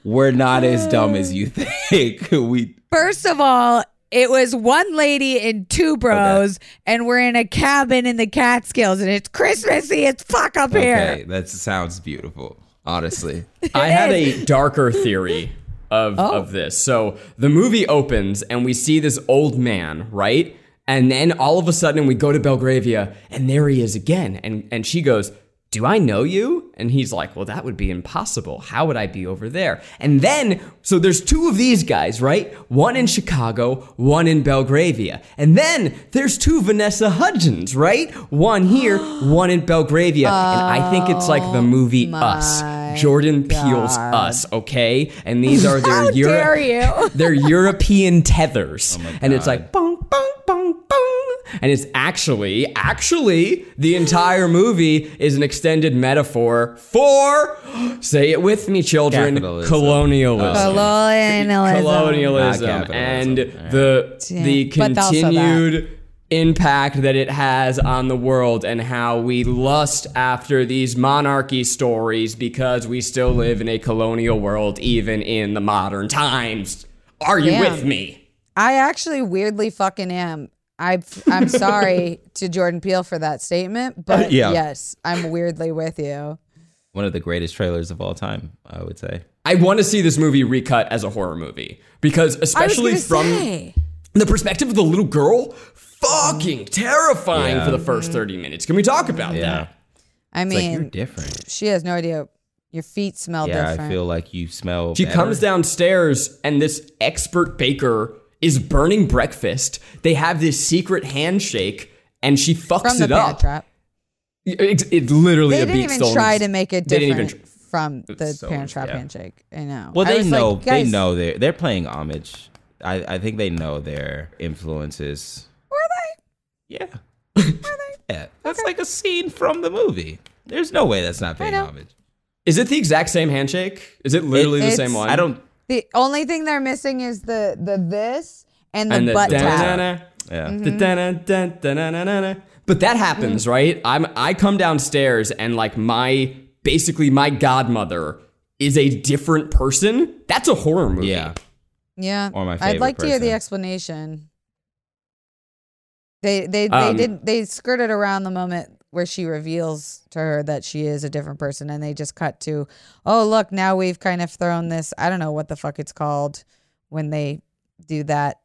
we're not as dumb as you <sighs> think. <laughs> we First of all, it was one lady and two bros, and we're in a cabin in the Catskills, and it's Christmassy It's fuck up okay, here. that sounds beautiful. Honestly, <laughs> I had a darker theory of, Oh. of this. So the movie opens and we see this old man, right? And then all of a sudden we go to Belgravia and there he is again. And, and she goes, Do I know you? And he's like, well, that would be impossible. How would I be over there? And then, so there's two of these guys, right? One in Chicago, one in Belgravia. And then there's two Vanessa Hudgens, right? One here, <gasps> one in Belgravia. and I think it's like the oh movie Us. Jordan Peele's Us, okay? And these are <laughs> their How Euro- dare you? <laughs> they're European tethers. Oh and it's like bong, bong, bong, bong. And it's actually, actually, the entire movie is an extended metaphor for, say it with me, children, Capitalism. colonialism. Oh, colonialism. Colonialism and capitalism. the Yeah, the but also that. continued impact that it has on the world and how we lust after these monarchy stories because we still live in a colonial world even in the modern times. Are you Damn. with me? I actually weirdly fucking am. I I'm sorry <laughs> to Jordan Peele for that statement, uh, but Yeah. yes, I'm weirdly with you. One of the greatest trailers of all time, I would say. I want to see this movie recut as a horror movie because especially from say. the perspective of the little girl, fucking terrifying Yeah. for the first 30 minutes. Can we talk about Yeah. that? I mean, like you're different. she has no idea. Your feet smell Yeah, different. I feel like you smell. She better. comes downstairs and this expert baker is burning breakfast. They have this secret handshake and she fucks from the it pan up. trap. It's, it's literally They a didn't even stolen. try to make it different even tr- from the so- Parent Trap yeah. handshake. I know. Well, I they know. like, They know they're they're playing homage. I I think they know their influences. Were they? Yeah. Were they? <laughs> yeah, that's like a scene from the movie. There's no way that's not paying homage. Is it the exact same handshake? Is it literally the same one? I don't. The only thing they're missing is the the this and the and the butt tap. Yeah. Mm-hmm. But that happens, right? I'm I come downstairs and like my basically my godmother is a different person. That's a horror movie. Yeah. Yeah. Or my favorite I'd favorite like to hear the explanation. They they they Um, didn't they skirted around the moment where she reveals to her that she is a different person and they just cut to oh look now we've kind of thrown this I don't know what the fuck it's called when they do that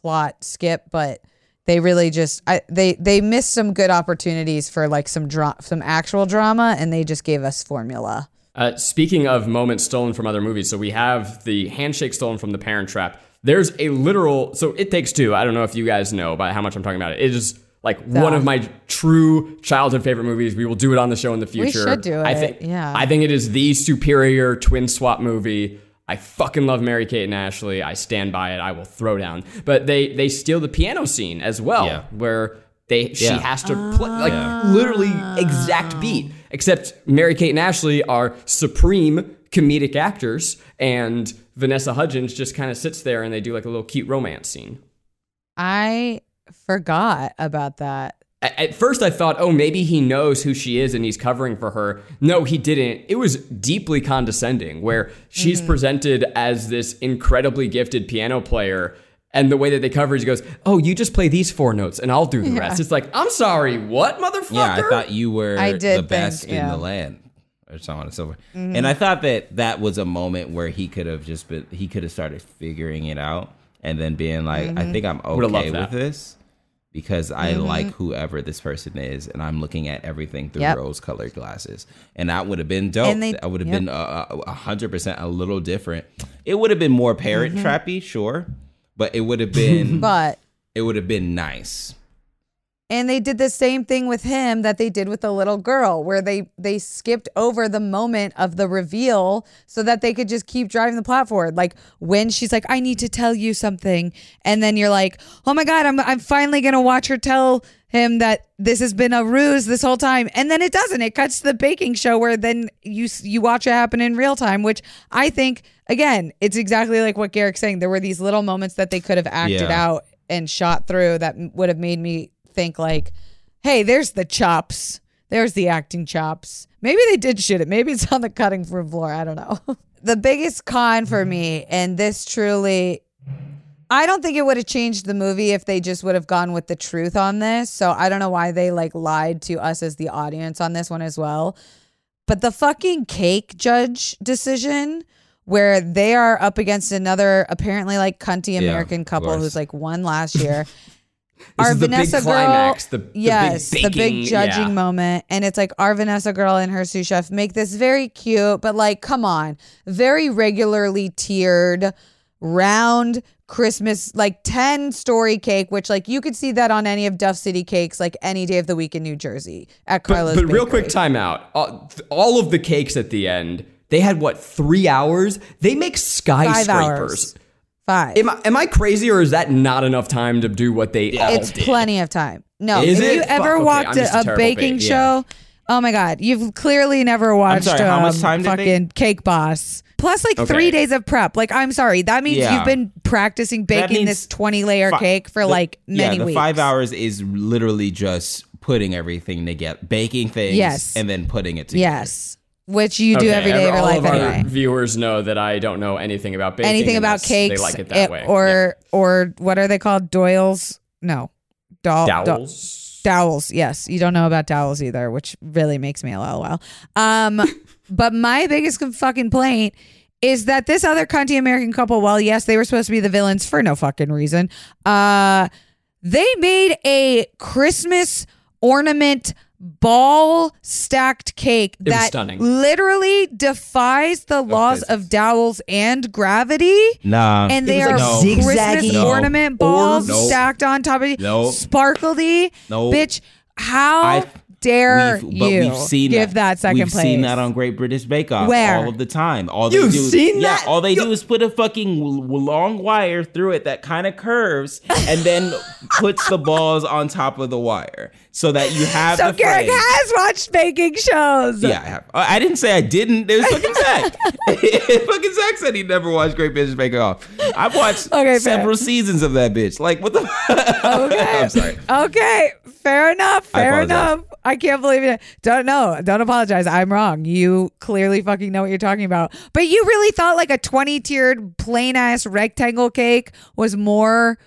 plot skip but they really just I, they they missed some good opportunities for like some dra- some actual drama and they just gave us formula. Uh, speaking of moments stolen from other movies, so we have the handshake stolen from The Parent Trap. There's a literal, so It Takes Two. I don't know if you guys know about how much I'm talking about it. It is like one of my true childhood favorite movies. We will do it on the show in the future. We should do it. I think, yeah. I think it is the superior twin swap movie. I fucking love Mary Kate and Ashley. I stand by it. I will throw down. But they they steal the piano scene as well, Yeah. where they she has to play like literally exact beat. Except Mary Kate and Ashley are supreme comedic actors, and Vanessa Hudgens just kind of sits there and they do like a little cute romance scene. I forgot about that. At first, I thought, oh, maybe he knows who she is and he's covering for her. No, he didn't. It was deeply condescending, where she's mm-hmm. presented as this incredibly gifted piano player. And the way that they cover it, he goes, Oh, you just play these four notes and I'll do the rest. It's like, I'm sorry, what, motherfucker? Yeah, I thought you were I did the best think, in the land, or so on and so forth. And I thought that that was a moment where he could have just been, he could have started figuring it out, and then being like, I mm-hmm. think I'm okay with this because I mm-hmm. like whoever this person is, and I'm looking at everything through Yep. rose-colored glasses, and that would have been dope. And they- that would have yep. been a a hundred percent a little different. It would have been more parent mm-hmm. trappy, sure, but it would have been, <laughs> But it would have been nice. And they did the same thing with him that they did with the little girl where they they skipped over the moment of the reveal so that they could just keep driving the plot forward. Like when she's like i need to tell you something and then you're like oh my god i'm, I'm finally gonna watch her tell him that this has been a ruse this whole time. And then it doesn't. It cuts to the baking show where then you you watch it happen in real time which i think again it's exactly like what garrick's saying. There were these little moments that they could have acted Yeah. out and shot through that would have made me think like, hey, there's the chops. There's the acting chops. Maybe they did shit it. Maybe it's on the cutting room floor. I don't know. <laughs> the biggest con for me, and this truly, I don't think it would have changed the movie if they just would have gone with the truth on this. So I don't know why they like lied to us as the audience on this one as well. But the fucking cake judge decision where they are up against another apparently like cunty American of couple who's like won last year. <laughs> our is the big Vanessa climax, girl, the- the big yes, the big judging yeah. moment, and it's like our Vanessa girl and her sous chef make this very cute, but like, come on, very regularly tiered, round Christmas like ten story cake, which like you could see that on any of Duff City cakes, like any day of the week in New Jersey at Carlos. but real quick timeout. All, uh, all of the cakes at the end, they had what three hours? They make skyscrapers. Hours, five. Am I, am I crazy or is that not enough time to do what they all it's did? plenty of time. No, Is if it? you Fuck, ever okay, walked I'm a a, a terrible baking bake, show, oh my god, you've clearly never watched sorry, how much um, time did they- fucking Cake Boss. Plus, like Okay. three days of prep. Like, I'm sorry, that means Yeah. you've been practicing baking this 20 layer fi- cake for the- like many yeah, the weeks. five hours is literally just putting everything together, baking things, Yes. and then putting it together. Yes, which you do Okay, every day of your all life of our anyway. viewers know that I don't know anything about baking. Anything about cakes, They like it that eh, way. or or what are they called? Doyle's? No, doll. yeah. doll- dowels. Dowels, yes. You don't know about dowels either, which really makes me a LOL. Um, <laughs> but my biggest fucking complaint is that this other cunty American couple, well, yes, they were supposed to be the villains for no fucking reason. Uh, they made a Christmas ornament ball stacked cake was that stunning. literally defies the laws physics. of dowels and gravity Nah, and they was are like Christmas No. ornament balls Nope. stacked on top of it, Nope. sparkly. Nope. Bitch, how I- dare We've- you we've seen give that, second we've place? seen that on Great British Bake Off Where? all of the time. All You've they do, seen yeah, that? all they You- do is put a fucking w- w- long wire through it that kind of curves, and then <laughs> puts the balls on top of the wire so that you have so the Garrick has watched baking shows. Yeah, I have. I I didn't say I didn't. It was fucking Zach. <laughs> fucking Zach said he never watched Great British Bake Off. I've watched <laughs> Okay, fair. several seasons of that bitch. Like, what the? <laughs> Okay. I'm sorry. Okay. Fair enough. Fair apologize. enough. I can't believe it. Don't know. Don't apologize. I'm wrong. You clearly fucking know what you're talking about. But you really thought like a 20 tiered plain ass rectangle cake was more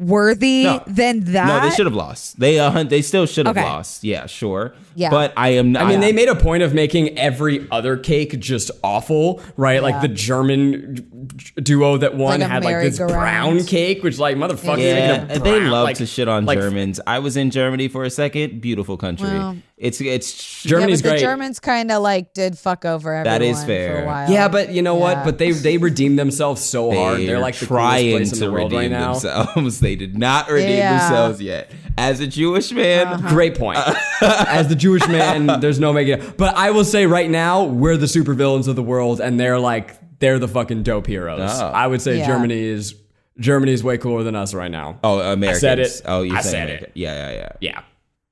worthy No. than that? No, they should have lost. They uh, they still should have Okay. lost. Yeah, sure. Yeah. But I am. Not, I mean, they made a point of making every other cake just awful, right? Like the German duo that won Like had like this merry-go-round. brown cake, which like motherfucker, you're Yeah, making they love like- to shit on like, Germans. I was in Germany for a second. Beautiful country. Well- it's it's yeah, Germany's but the great. Germans kind of like did fuck over everyone That is for fair. a while. Yeah, but you know Yeah. what? But they they redeemed themselves so hard. They're like the coolest trying in to the world redeem right themselves. <laughs> they did not redeem Yeah. Uh-huh. themselves yet. As a Jewish man, Great point. <laughs> As the Jewish man, there's no making it. But I will say right now, we're the supervillains of the world, and they're like they're the fucking dope heroes. Oh. I would say Yeah. Germany is Germany's way cooler than us right now. oh Americans. said it. Oh, you I said said American. it. Yeah, yeah, yeah. Yeah,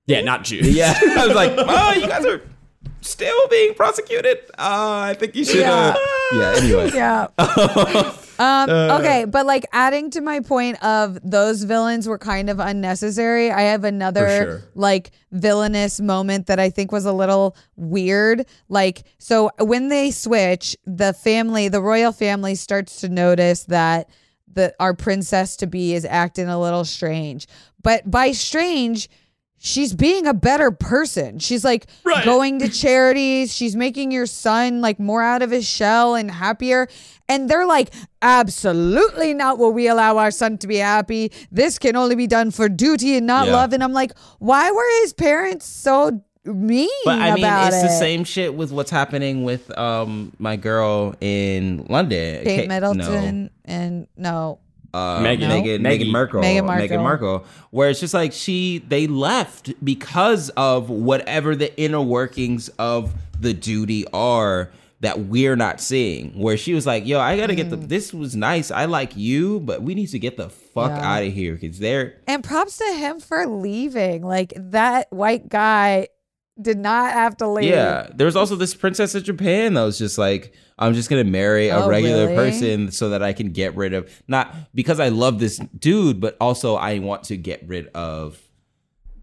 yeah, not Jews. <laughs> Yeah, I was like, <laughs> oh, you guys are still being prosecuted. Uh, I think you should. Uh, yeah. Anyway. Yeah. <laughs> um, okay, but like adding to my point of those villains were kind of unnecessary. I have another sure. like villainous moment that I think was a little weird. Like, so when they switch, the family, the royal family starts to notice that the our princess to be is acting a little strange. But by strange, she's being a better person. She's like Right. going to charities. She's making your son like more out of his shell and happier. And they're like, absolutely not will we allow our son to be happy. This can only be done for duty and not Yeah. love. And I'm like, why were his parents so mean But I mean, it's it? the same shit with what's happening with um my girl in London, Kate Kate- Middleton and no. No, uh, Megan, Meghan, No. Meghan Markle, Meghan Markle. Meghan Markle, where it's just like she they left because of whatever the inner workings of the duty are that we're not seeing. Where she was like, "Yo, I gotta get the. This was nice. I like you, but we need to get the fuck Yeah. out of here because they're And props to him for leaving. Like that white guy did not have to leave. Yeah, There was also this princess of Japan that was just like, I'm just gonna marry a Oh, regular really? person so that I can get rid of not because I love this dude, but also I want to get rid of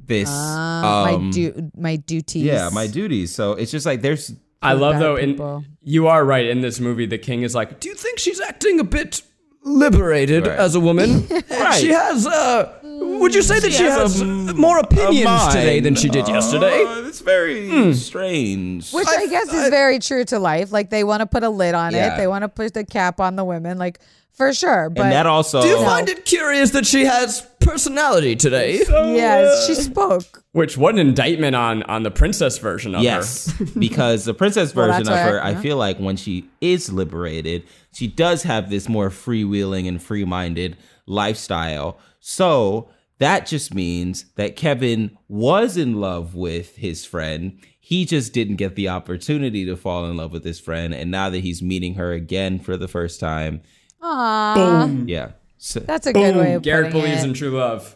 this. Ah, um, my du- my duties. yeah, my duties. So it's just like there's I love though, people. and you are right. In this movie, the king is like, "Do you think she's acting a bit liberated Right. as a woman? <laughs> Right. She has. uh Would you say that she, has has, a- more opinions today than she did yesterday? Uh, it's very strange. Which I, guess is very true to life. Like they want to put a lid on Yeah. it. They want to put the cap on the women. Like for sure. But and that also Do you find it curious that she has personality today. <laughs> Yes, she spoke. Which what an indictment on on the princess version of Yes, <laughs> because the princess Well, version of her, I- I feel like when she is liberated, she does have this more freewheeling and free-minded lifestyle. So that just means that Kevin was in love with his friend. He just didn't get the opportunity to fall in love with his friend, and now that he's meeting her again for the first time, Aww. yeah. So, That's a her. good way Boom. of Garrick putting believes it. in true love.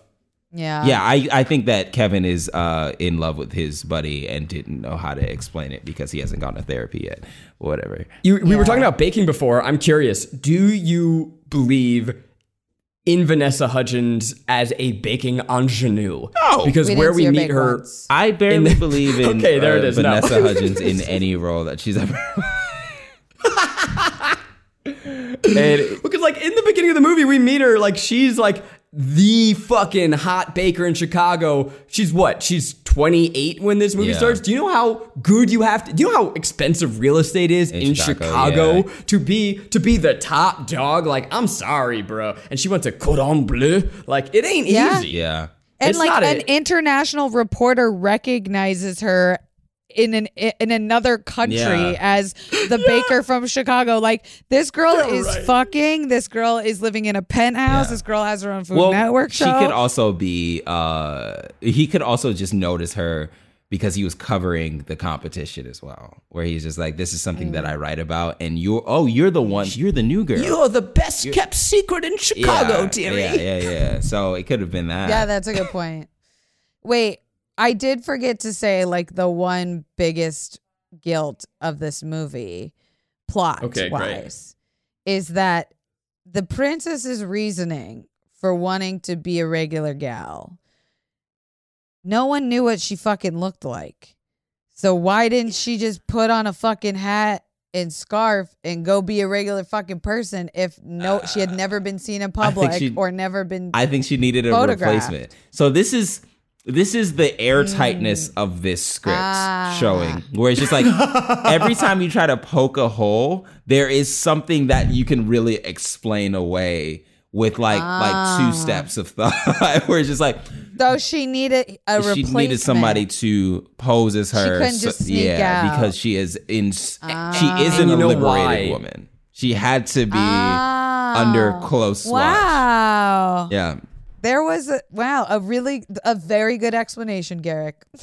yeah. yeah, I, I think that Kevin is uh, in love with his buddy and didn't know how to explain it because he hasn't gone to therapy yet. Whatever. You, we Yeah. were talking about baking before. I'm curious. Do you believe in Vanessa Hudgens as a baking ingenue? No. because We where we meet her. once. I barely In- believe in <laughs> Okay, there uh, it is, no. Vanessa <laughs> Hudgens in any role that she's ever. <laughs> And because like in the beginning of the movie, we meet her like she's like the fucking hot baker in Chicago. She's what? She's 28 when this movie Yeah. starts. Do you know how good you have to? Do you know how expensive real estate is in, In Chicago, Chicago, yeah. to be to be the top dog? Like I'm sorry, bro. And she went to Cordon Bleu. Like it ain't Yeah. easy. yeah. and It's like an a- international reporter recognizes her in an in another country Yeah. as the <gasps> baker from Chicago. Like this girl Yeah, is right. fucking. This girl is living in a penthouse. Yeah. This girl has her own Food Well, Network she could also be. Uh, he could also just notice her because he was covering the competition as well. Where he's just like, "This is something that I Mm. write about," and you're oh, you're the one. You're the new girl. You're the best kept secret in Chicago, yeah, Timmy. Yeah, yeah, yeah. So it could have been that. yeah, that's a good point. Wait, I did forget to say like the one biggest guilt of this movie, plot Okay, great. wise, is that the princess's reasoning for wanting to be a regular gal. No one knew what she fucking looked like. So why didn't she just put on a fucking hat and scarf and go be a regular fucking person if no she had uh, never been seen in public she- or never been I think she needed a replacement. So this is this is the airtightness of this script Mm. Ah. showing, where it's just like <laughs> every time you try to poke a hole, there is something that you can really explain away with like like Ah. two steps of <laughs> thought, where it's just like Though she needed a she replacement. needed somebody to pose as her. couldn't just sneak yeah, out. because she is in. She Ah. isn't And a liberated why? woman. She had to be Ah. under close watch. Wow. Yeah. There was a wow, a really a very good explanation, Garrick. <laughs>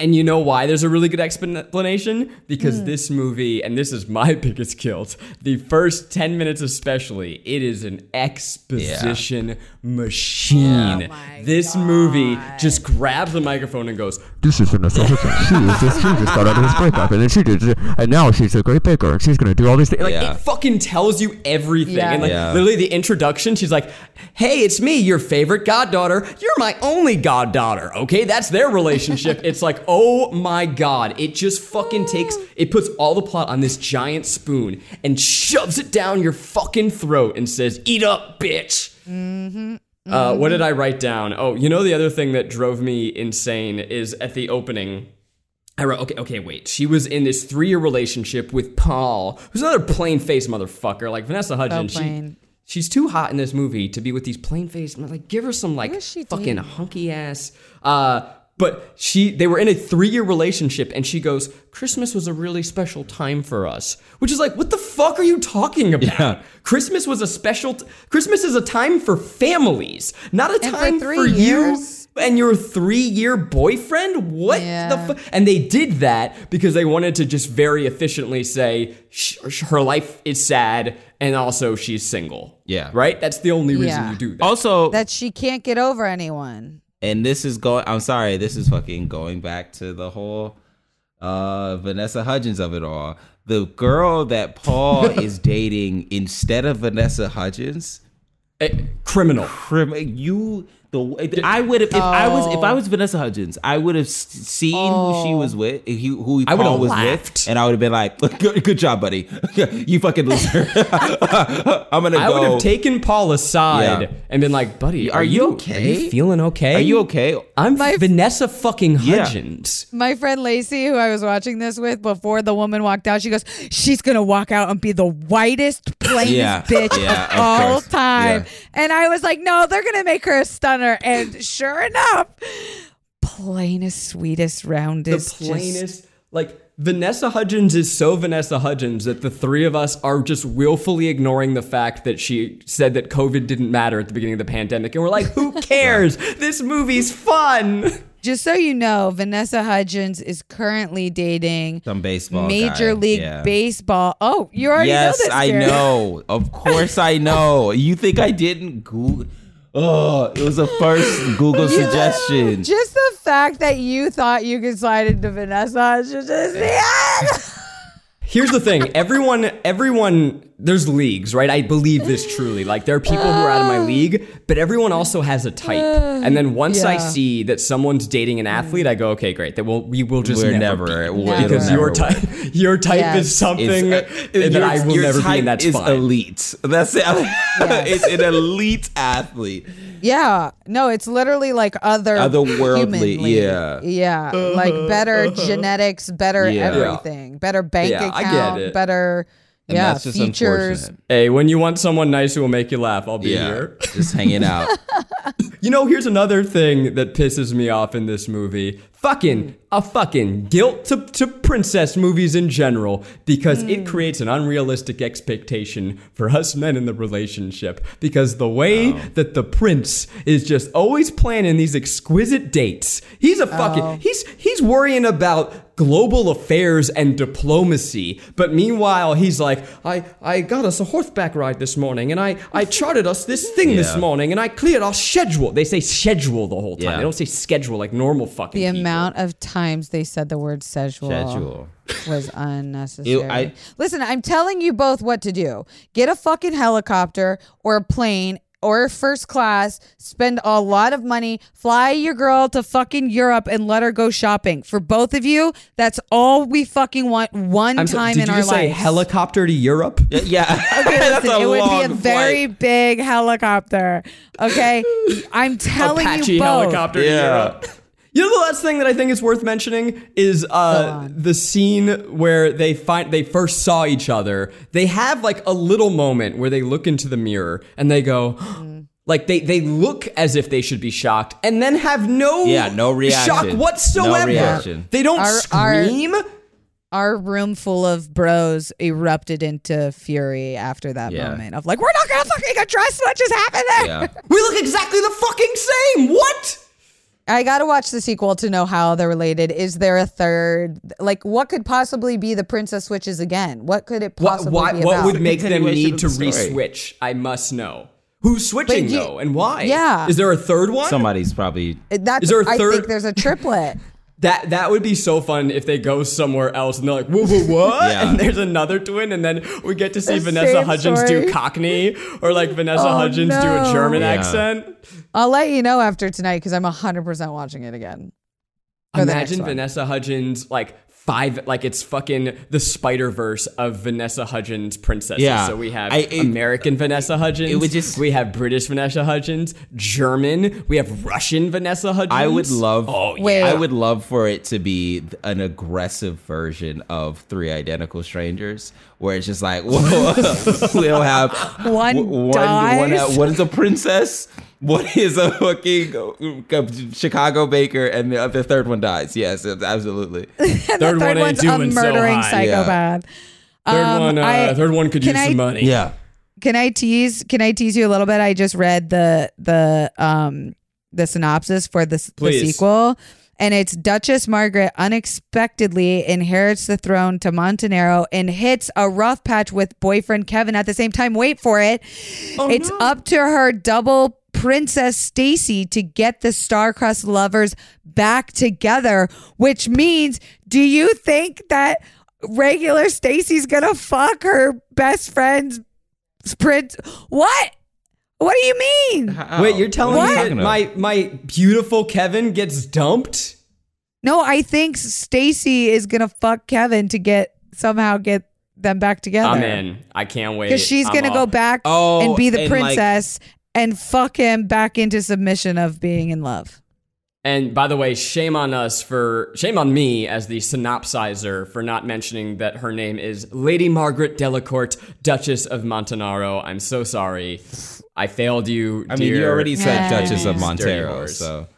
And you know why there's a really good explanation? Because hmm. this movie, and this is my <laughs> biggest guilt, the first 10 minutes especially, it is an exposition machine. Oh my this movie just grabs the microphone and goes, This is Vanessa Hudgens. She is just, she just got out of this breakup, and then she did, it, and now she's a great baker, and she's gonna do all these things. Like, Yeah. it fucking tells you everything. Yeah. And like Yeah. literally the introduction, she's like, "Hey, it's me, your favorite goddaughter. You're my only goddaughter." Okay, that's their relationship. <laughs> it's like, "Oh my god." It just fucking takes it puts all the plot on this giant spoon and shoves it down your fucking throat and says, "Eat up, bitch." Uh, what did I write down? Oh, you know the other thing that drove me insane is at the opening. I wrote, okay, okay, wait. She was in this three-year relationship with Paul, who's another plain-faced motherfucker. Like Vanessa Hudgens, she, plain. She's too hot in this movie to be with these plain-faced. Like, give her some like fucking hunky ass. Uh, but she, they were in a three-year relationship, and she goes, "Christmas was a really special time for us," which is like, what the fuck are you talking about? Yeah. Christmas was a special. T- Christmas is a time for families, not a And for time three for years? you and your three-year boyfriend. What Yeah. the fuck? And they did that because they wanted to just very efficiently say sh- sh- her life is sad and also she's single. Yeah. right. That's the only reason Yeah. you do that. Also, That she can't get over anyone. And this is going i'm sorry this is fucking going back to the whole uh vanessa hudgens of it all the girl that paul <laughs> is dating instead of vanessa hudgens Eh, criminal. crim- you the I would have if I was if I Oh. was Vanessa Hudgens, I would have s- seen who she was oh. with, who who I Paul would've was laughed. with, and I would have been like, <laughs> "Good, good job, buddy. <laughs> you fucking loser." <laughs> I'm gonna I go. would have taken Paul aside Yeah. and been like, "Buddy, Are are, you you okay? Are you feeling okay? Are you okay? I'm My- Vanessa fucking Yeah. Hudgens. My friend Lacey, who I was watching this with before the woman walked out, she goes, She's gonna walk out and be the whitest, <coughs> plainest Yeah. bitch Yeah, of of all course. time. Yeah. And I was like, No, they're gonna make her a stunner on and sure enough, plainest, sweetest, the roundest, just- plainest like Vanessa Hudgens is so Vanessa Hudgens that the three of us are just willfully ignoring the fact that she said that COVID didn't matter at the beginning of the pandemic. And we're like, who <laughs> cares? this movie's fun. Just so you know, Vanessa Hudgens is currently dating Some baseball Major guy. League Yeah. Baseball. Oh, you already know this. Yes. I know. Of course, I know. <laughs> You think I didn't Google? Oh, it was a first Google <laughs> suggestion. Just the fact that you thought you could slide into Vanessa is the end. Here's the thing. Everyone, everyone, there's leagues, right? I believe this <laughs> truly. Like there are people who are out of my league, but everyone also has a type. And then once I see that someone's dating an athlete, I go, okay, great. That will we will just We're never, never, be. we'll- Never. because your never type, your type Yes. is something It's, uh, that your- I will never be, type and that's is fine. elite. That's it. <laughs> it's an elite athlete. Yeah, no, it's literally like other Otherworldly, humanly. yeah. yeah, like better <laughs> genetics, better Yeah. everything, better bank Yeah, I get account, it. better And yeah that's just features. unfortunate. Hey, when you want someone nice who will make you laugh, I'll be Yeah, here. just hanging out. <laughs> You know, here's another thing that pisses me off in this movie. Fucking a fucking guilt to, to princess movies in general because it hmm. creates an unrealistic expectation for us men in the relationship. Because the way oh. that the prince is just always planning these exquisite dates, he's a fucking oh. he's he's worrying about global affairs and diplomacy. But meanwhile, he's like, I, I got us a horseback ride this morning, and I, I <laughs> charted us this thing this morning, and I cleared our schedule. They say schedule the whole time. Yeah. They don't say schedule like normal fucking The people. amount of times they said the word sexual, Schedule. was <laughs> unnecessary. I- Listen, I'm telling you both what to do. Get a fucking helicopter or a plane or first class, spend a lot of money, fly your girl to fucking Europe and let her go shopping. For both of you, that's all we fucking want one I'm so- time did in you our just say lives. helicopter to Europe? Yeah, yeah. <laughs> Okay, That's listen, a it would be a long very big helicopter. Okay, <laughs> I'm telling Apache you both. helicopter to Yeah. Europe. You know the last thing that I think is worth mentioning is uh, the scene where they find they first saw each other. They have like a little moment where they look into the mirror and they go. <gasps> Like they, they look as if they should be shocked, and then have no Yeah, no reaction. shock whatsoever. No reaction. They don't Our- our- scream. Our room full of bros erupted into fury after that Yeah. moment of like, we're not gonna fucking address what just happened there. Yeah. we look exactly the fucking same. What? I gotta watch the sequel to know how they're related. Is there a third? Like, what could possibly be the princess switches again? What could it What, possibly why, be what would make them need to the re-switch? I must know. Who's switching you- though, and why? Yeah. Is there a third one? Somebody's probably. That's, Is there a I third- think there's a triplet. <laughs> That that would be so fun if they go somewhere else and they're like, whoa, whoa, what? <laughs> Yeah. And there's another twin, and then we get to see The Vanessa Hudgens story. do Cockney or like Vanessa Oh, Hudgens do a. German Yeah. accent. I'll let you know after tonight because I'm 100% watching it again. For the Imagine. Vanessa Hudgens like five like it's fucking the Spider Verse of Vanessa Hudgens princesses. Yeah. So we have I- it- American Vanessa Hudgens. it would just- we have British Vanessa Hudgens, German. We have Russian Vanessa Hudgens. I would love. Oh yeah. Wait. I would love for it to be an aggressive version of Three Identical Strangers, where it's just like, <laughs> whoa, we don't have One one, dies. one, one is a princess, What is a fucking uh, Chicago baker, and the, the third one dies. Yes, absolutely. <laughs> And Third the one third ain't one's doing a so murdering. Yeah. psychopath. Third Um, one. Uh, I- third one could can use I- some money. Yeah. Can I tease? Can I tease you a little bit? I just read the the um the synopsis for the, the sequel, and it's Duchess Margaret unexpectedly inherits the throne to Montenegro and hits a rough patch with boyfriend Kevin at the same time. Wait for it. Oh, it's up to her double princess Stacy to get the star-crossed lovers back together, which means, do you think that regular Stacy's gonna fuck her best friend's prince? What? What do you mean? Oh. Wait, you're telling What me you that my my beautiful Kevin gets dumped? No, I think Stacy is gonna fuck Kevin to get somehow get them back together. I'm in. I can't wait. Because she's I'm gonna go off. back Oh, and be the and, like- princess and fuck him back into submission of being in love. And by the way, shame on us for shame on me as the synopsizer for not mentioning that her name is Lady Margaret Delacourt, Duchess of Montenaro. I'm so sorry. I failed you. I mean, you already said Yeah. Duchess of Dirty Montero, so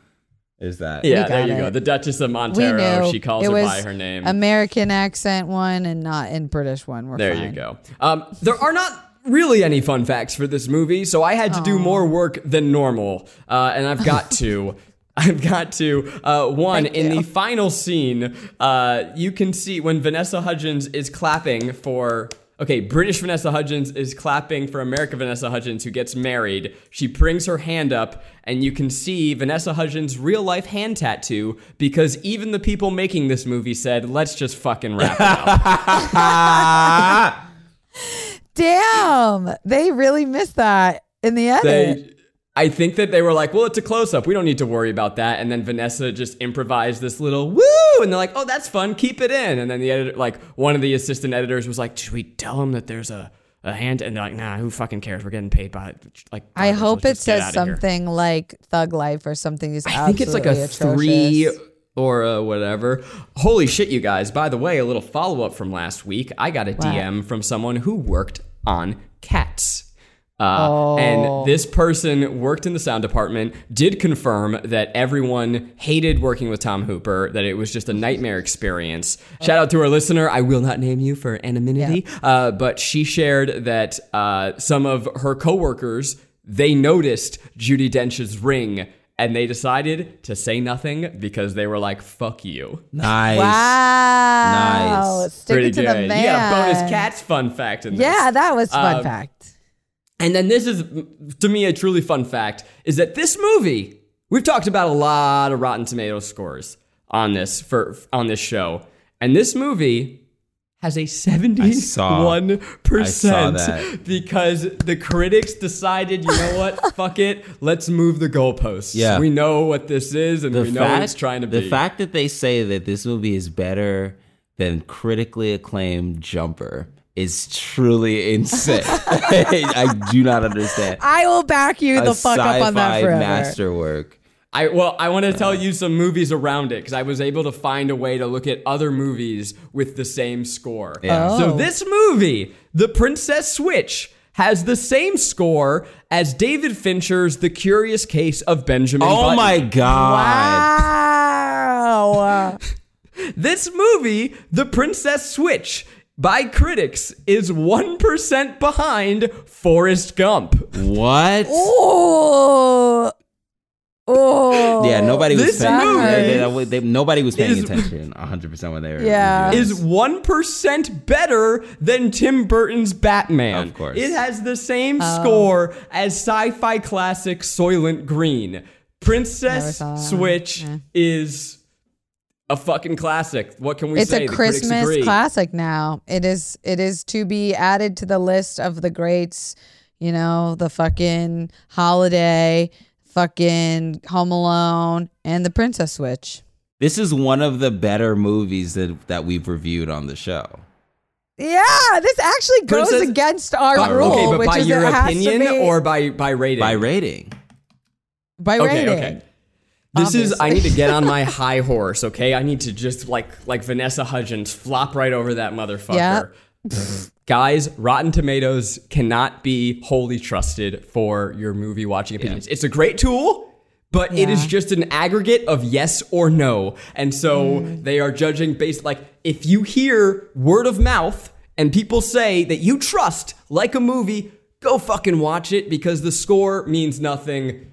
is that? Yeah, there got you go. The Duchess of We Montero. knew She calls it her was by her name. American accent one and not in British one. We're There fine. you go. Um, there are not really any fun facts for this movie, so I had to do more work than normal, uh, and I've got <laughs> to. I've got to. Uh, one, Thank in you. the final scene, uh, you can see when Vanessa Hudgens is clapping for. Okay, British Vanessa Hudgens is clapping for American Vanessa Hudgens, who gets married. She brings her hand up, and you can see Vanessa Hudgens' real life hand tattoo because even the people making this movie said, let's just fucking wrap it up. <laughs> <laughs> Damn, they really missed that in the edit. they I think that they were like, well, it's a close up. We don't need to worry about that. And then Vanessa just improvised this little woo, and they're like, oh, that's fun. Keep it in. And then the editor, like one of the assistant editors, was like, should we tell them that there's a a hand? And they're like, nah, who fucking cares? We're getting paid by like. I hope it says outta here." something like Thug Life or something. Is I think it's like a absolutely three or a whatever. Holy shit, you guys. By the way, a little follow up from last week. I got a DM from someone who worked on cats. Uh, Oh. And this person worked in the sound department, did confirm that everyone hated working with Tom Hooper, that it was just a nightmare experience. Shout out to our listener. I will not name you for anonymity, uh, but she shared that uh, some of her coworkers they noticed Judi Dench's ring and they decided to say nothing because they were like, "Fuck you." Nice. Wow, Nice. Sticking Pretty to good. the You got a bonus cats fun fact in this. Yeah, that was fun Um, fact. And then this is, to me, a truly fun fact is that this movie, we've talked about a lot of Rotten Tomatoes scores on this for on this show, and this movie has a 71% because the critics decided, you know what, <laughs> fuck it, let's move the goalposts. Yeah. we know what this is, and The we know fact, what it's trying to the be. fact that they say that this movie is better than critically acclaimed Jumper is truly insane. <laughs> I do not understand. <laughs> I will back you the A fuck up on that sci-fi forever. masterwork. I well, I want to tell you some movies around it because I was able to find a way to look at other movies with the same score. Yeah. Oh. So Oh. this movie, The Princess Switch, has the same score as David Fincher's The Curious Case of Benjamin. Oh Button. my god. Wow. <laughs> This movie, The Princess Switch, by critics, is one percent behind Forrest Gump. What? oh. Oh. Yeah, nobody was This paying. movie they- they- they- nobody was paying is- attention 100 percent when they were. Yeah. is 1% better than Tim Burton's Batman. Of course. It has the same Oh. score as sci fi classic Soylent Green. Princess saw that one. Switch Yeah. is a fucking classic. What can we say? It's a The Christmas classic now. It is it is to be added to the list of the greats, you know, the fucking holiday, fucking Home Alone, and the Princess Switch. This is one of the better movies that that we've reviewed on the show. Yeah, this actually goes Princess- against our Uh, rule, okay, but which by is your it opinion be or by, by rating? By rating. by Okay, rating. okay. This is I need to get on my high horse, okay? I need to just like like Vanessa Hudgens flop right over that motherfucker. <laughs> Guys, Rotten Tomatoes cannot be wholly trusted for your movie watching opinions. It's a great tool, but it is just an aggregate of yes or no. And so mm. they are judging based like if you hear word of mouth and people say that you trust like a movie, go fucking watch it because the score means nothing.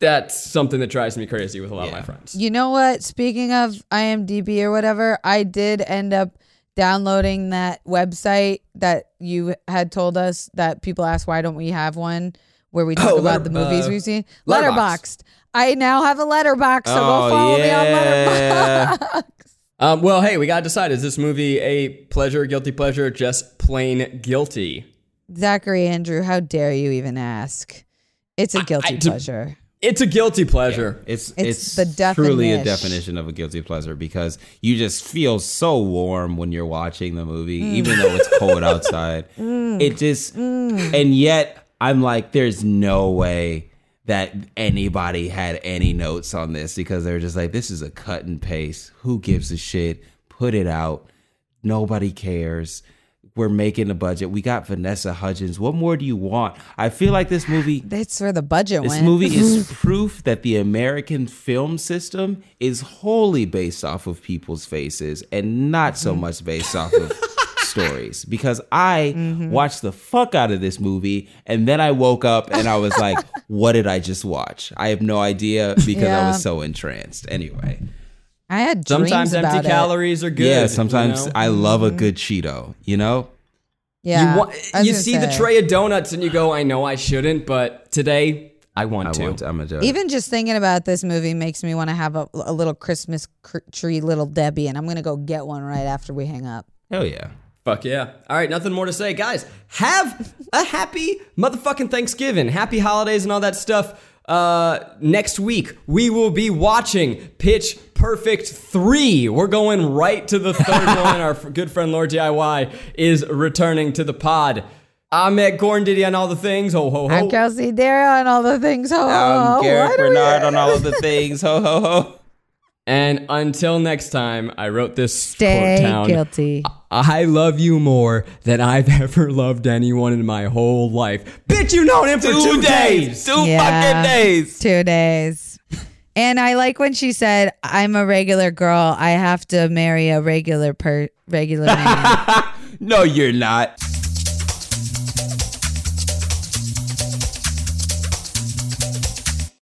That's something that drives me crazy with a lot of my friends. You know what? Speaking of IMDb or whatever, I did end up downloading that website that you had told us that people ask why don't we have one where we talk Oh, about letter- the movies uh, we've seen. Letterboxed. Letterboxd. I now have a letterbox, so Oh, go follow me on yeah. letterbox. <laughs> Um, well, hey, we got to decide is this movie a pleasure, guilty pleasure, just plain guilty? Zachary Andrew, how dare you even ask? It's a guilty I- to- pleasure. It's a guilty pleasure. It's It's it's, the truly a definition. definition of a guilty pleasure because you just feel so warm when you're watching the movie, mm. even though it's cold outside. <laughs> Mm. It just mm. and yet I'm like, there's no way that anybody had any notes on this because they're just like, this is a cut and paste. Who gives a shit? Put it out. Nobody cares. We're making a budget. We got Vanessa Hudgens. What more do you want? I feel like this movie <sighs> That's where the budget was this went. movie is <laughs> proof that the American film system is wholly based off of people's faces and not so Mm-hmm. much based off of <laughs> stories. Because I Mm-hmm. watched the fuck out of this movie and then I woke up and I was like, <laughs> what did I just watch? I have no idea because I was so entranced. Anyway. I had Sometimes dreams about empty it. calories are good. yeah, you sometimes know? I love a mm-hmm. good Cheeto, you know? Yeah, you, wa- I was you gonna see the tray of donuts and you go, I know I shouldn't, but today I want I to. want I'm a joke. Even just thinking about this movie makes me want to have a, a little Christmas cr- tree, little Debbie, and I'm gonna go get one right after we hang up. Hell yeah. Fuck yeah. All right, nothing more to say. Guys, have a happy motherfucking Thanksgiving. Happy holidays and all that stuff. Uh, next week, we will be watching Pitch Perfect 3. We're going right to the third <laughs> one. Our good friend Lord DIY is returning to the pod. I'm at Korn Diddy on all the things. Ho, ho, ho. I'm Kelsey Darragh on all the things. Oh, I'm Garrick why do we- Bernard on all of the <laughs> things. Ho ho ho. and until next time, I wrote this Stay quote down. guilty. I love you more than I've <laughs> ever loved anyone in my whole life. Bitch, you known him for two, days. Two Yeah. fucking days. Two days. And I like when she said, "I'm a regular girl. I have to marry a regular per regular man." <laughs> No, you're not.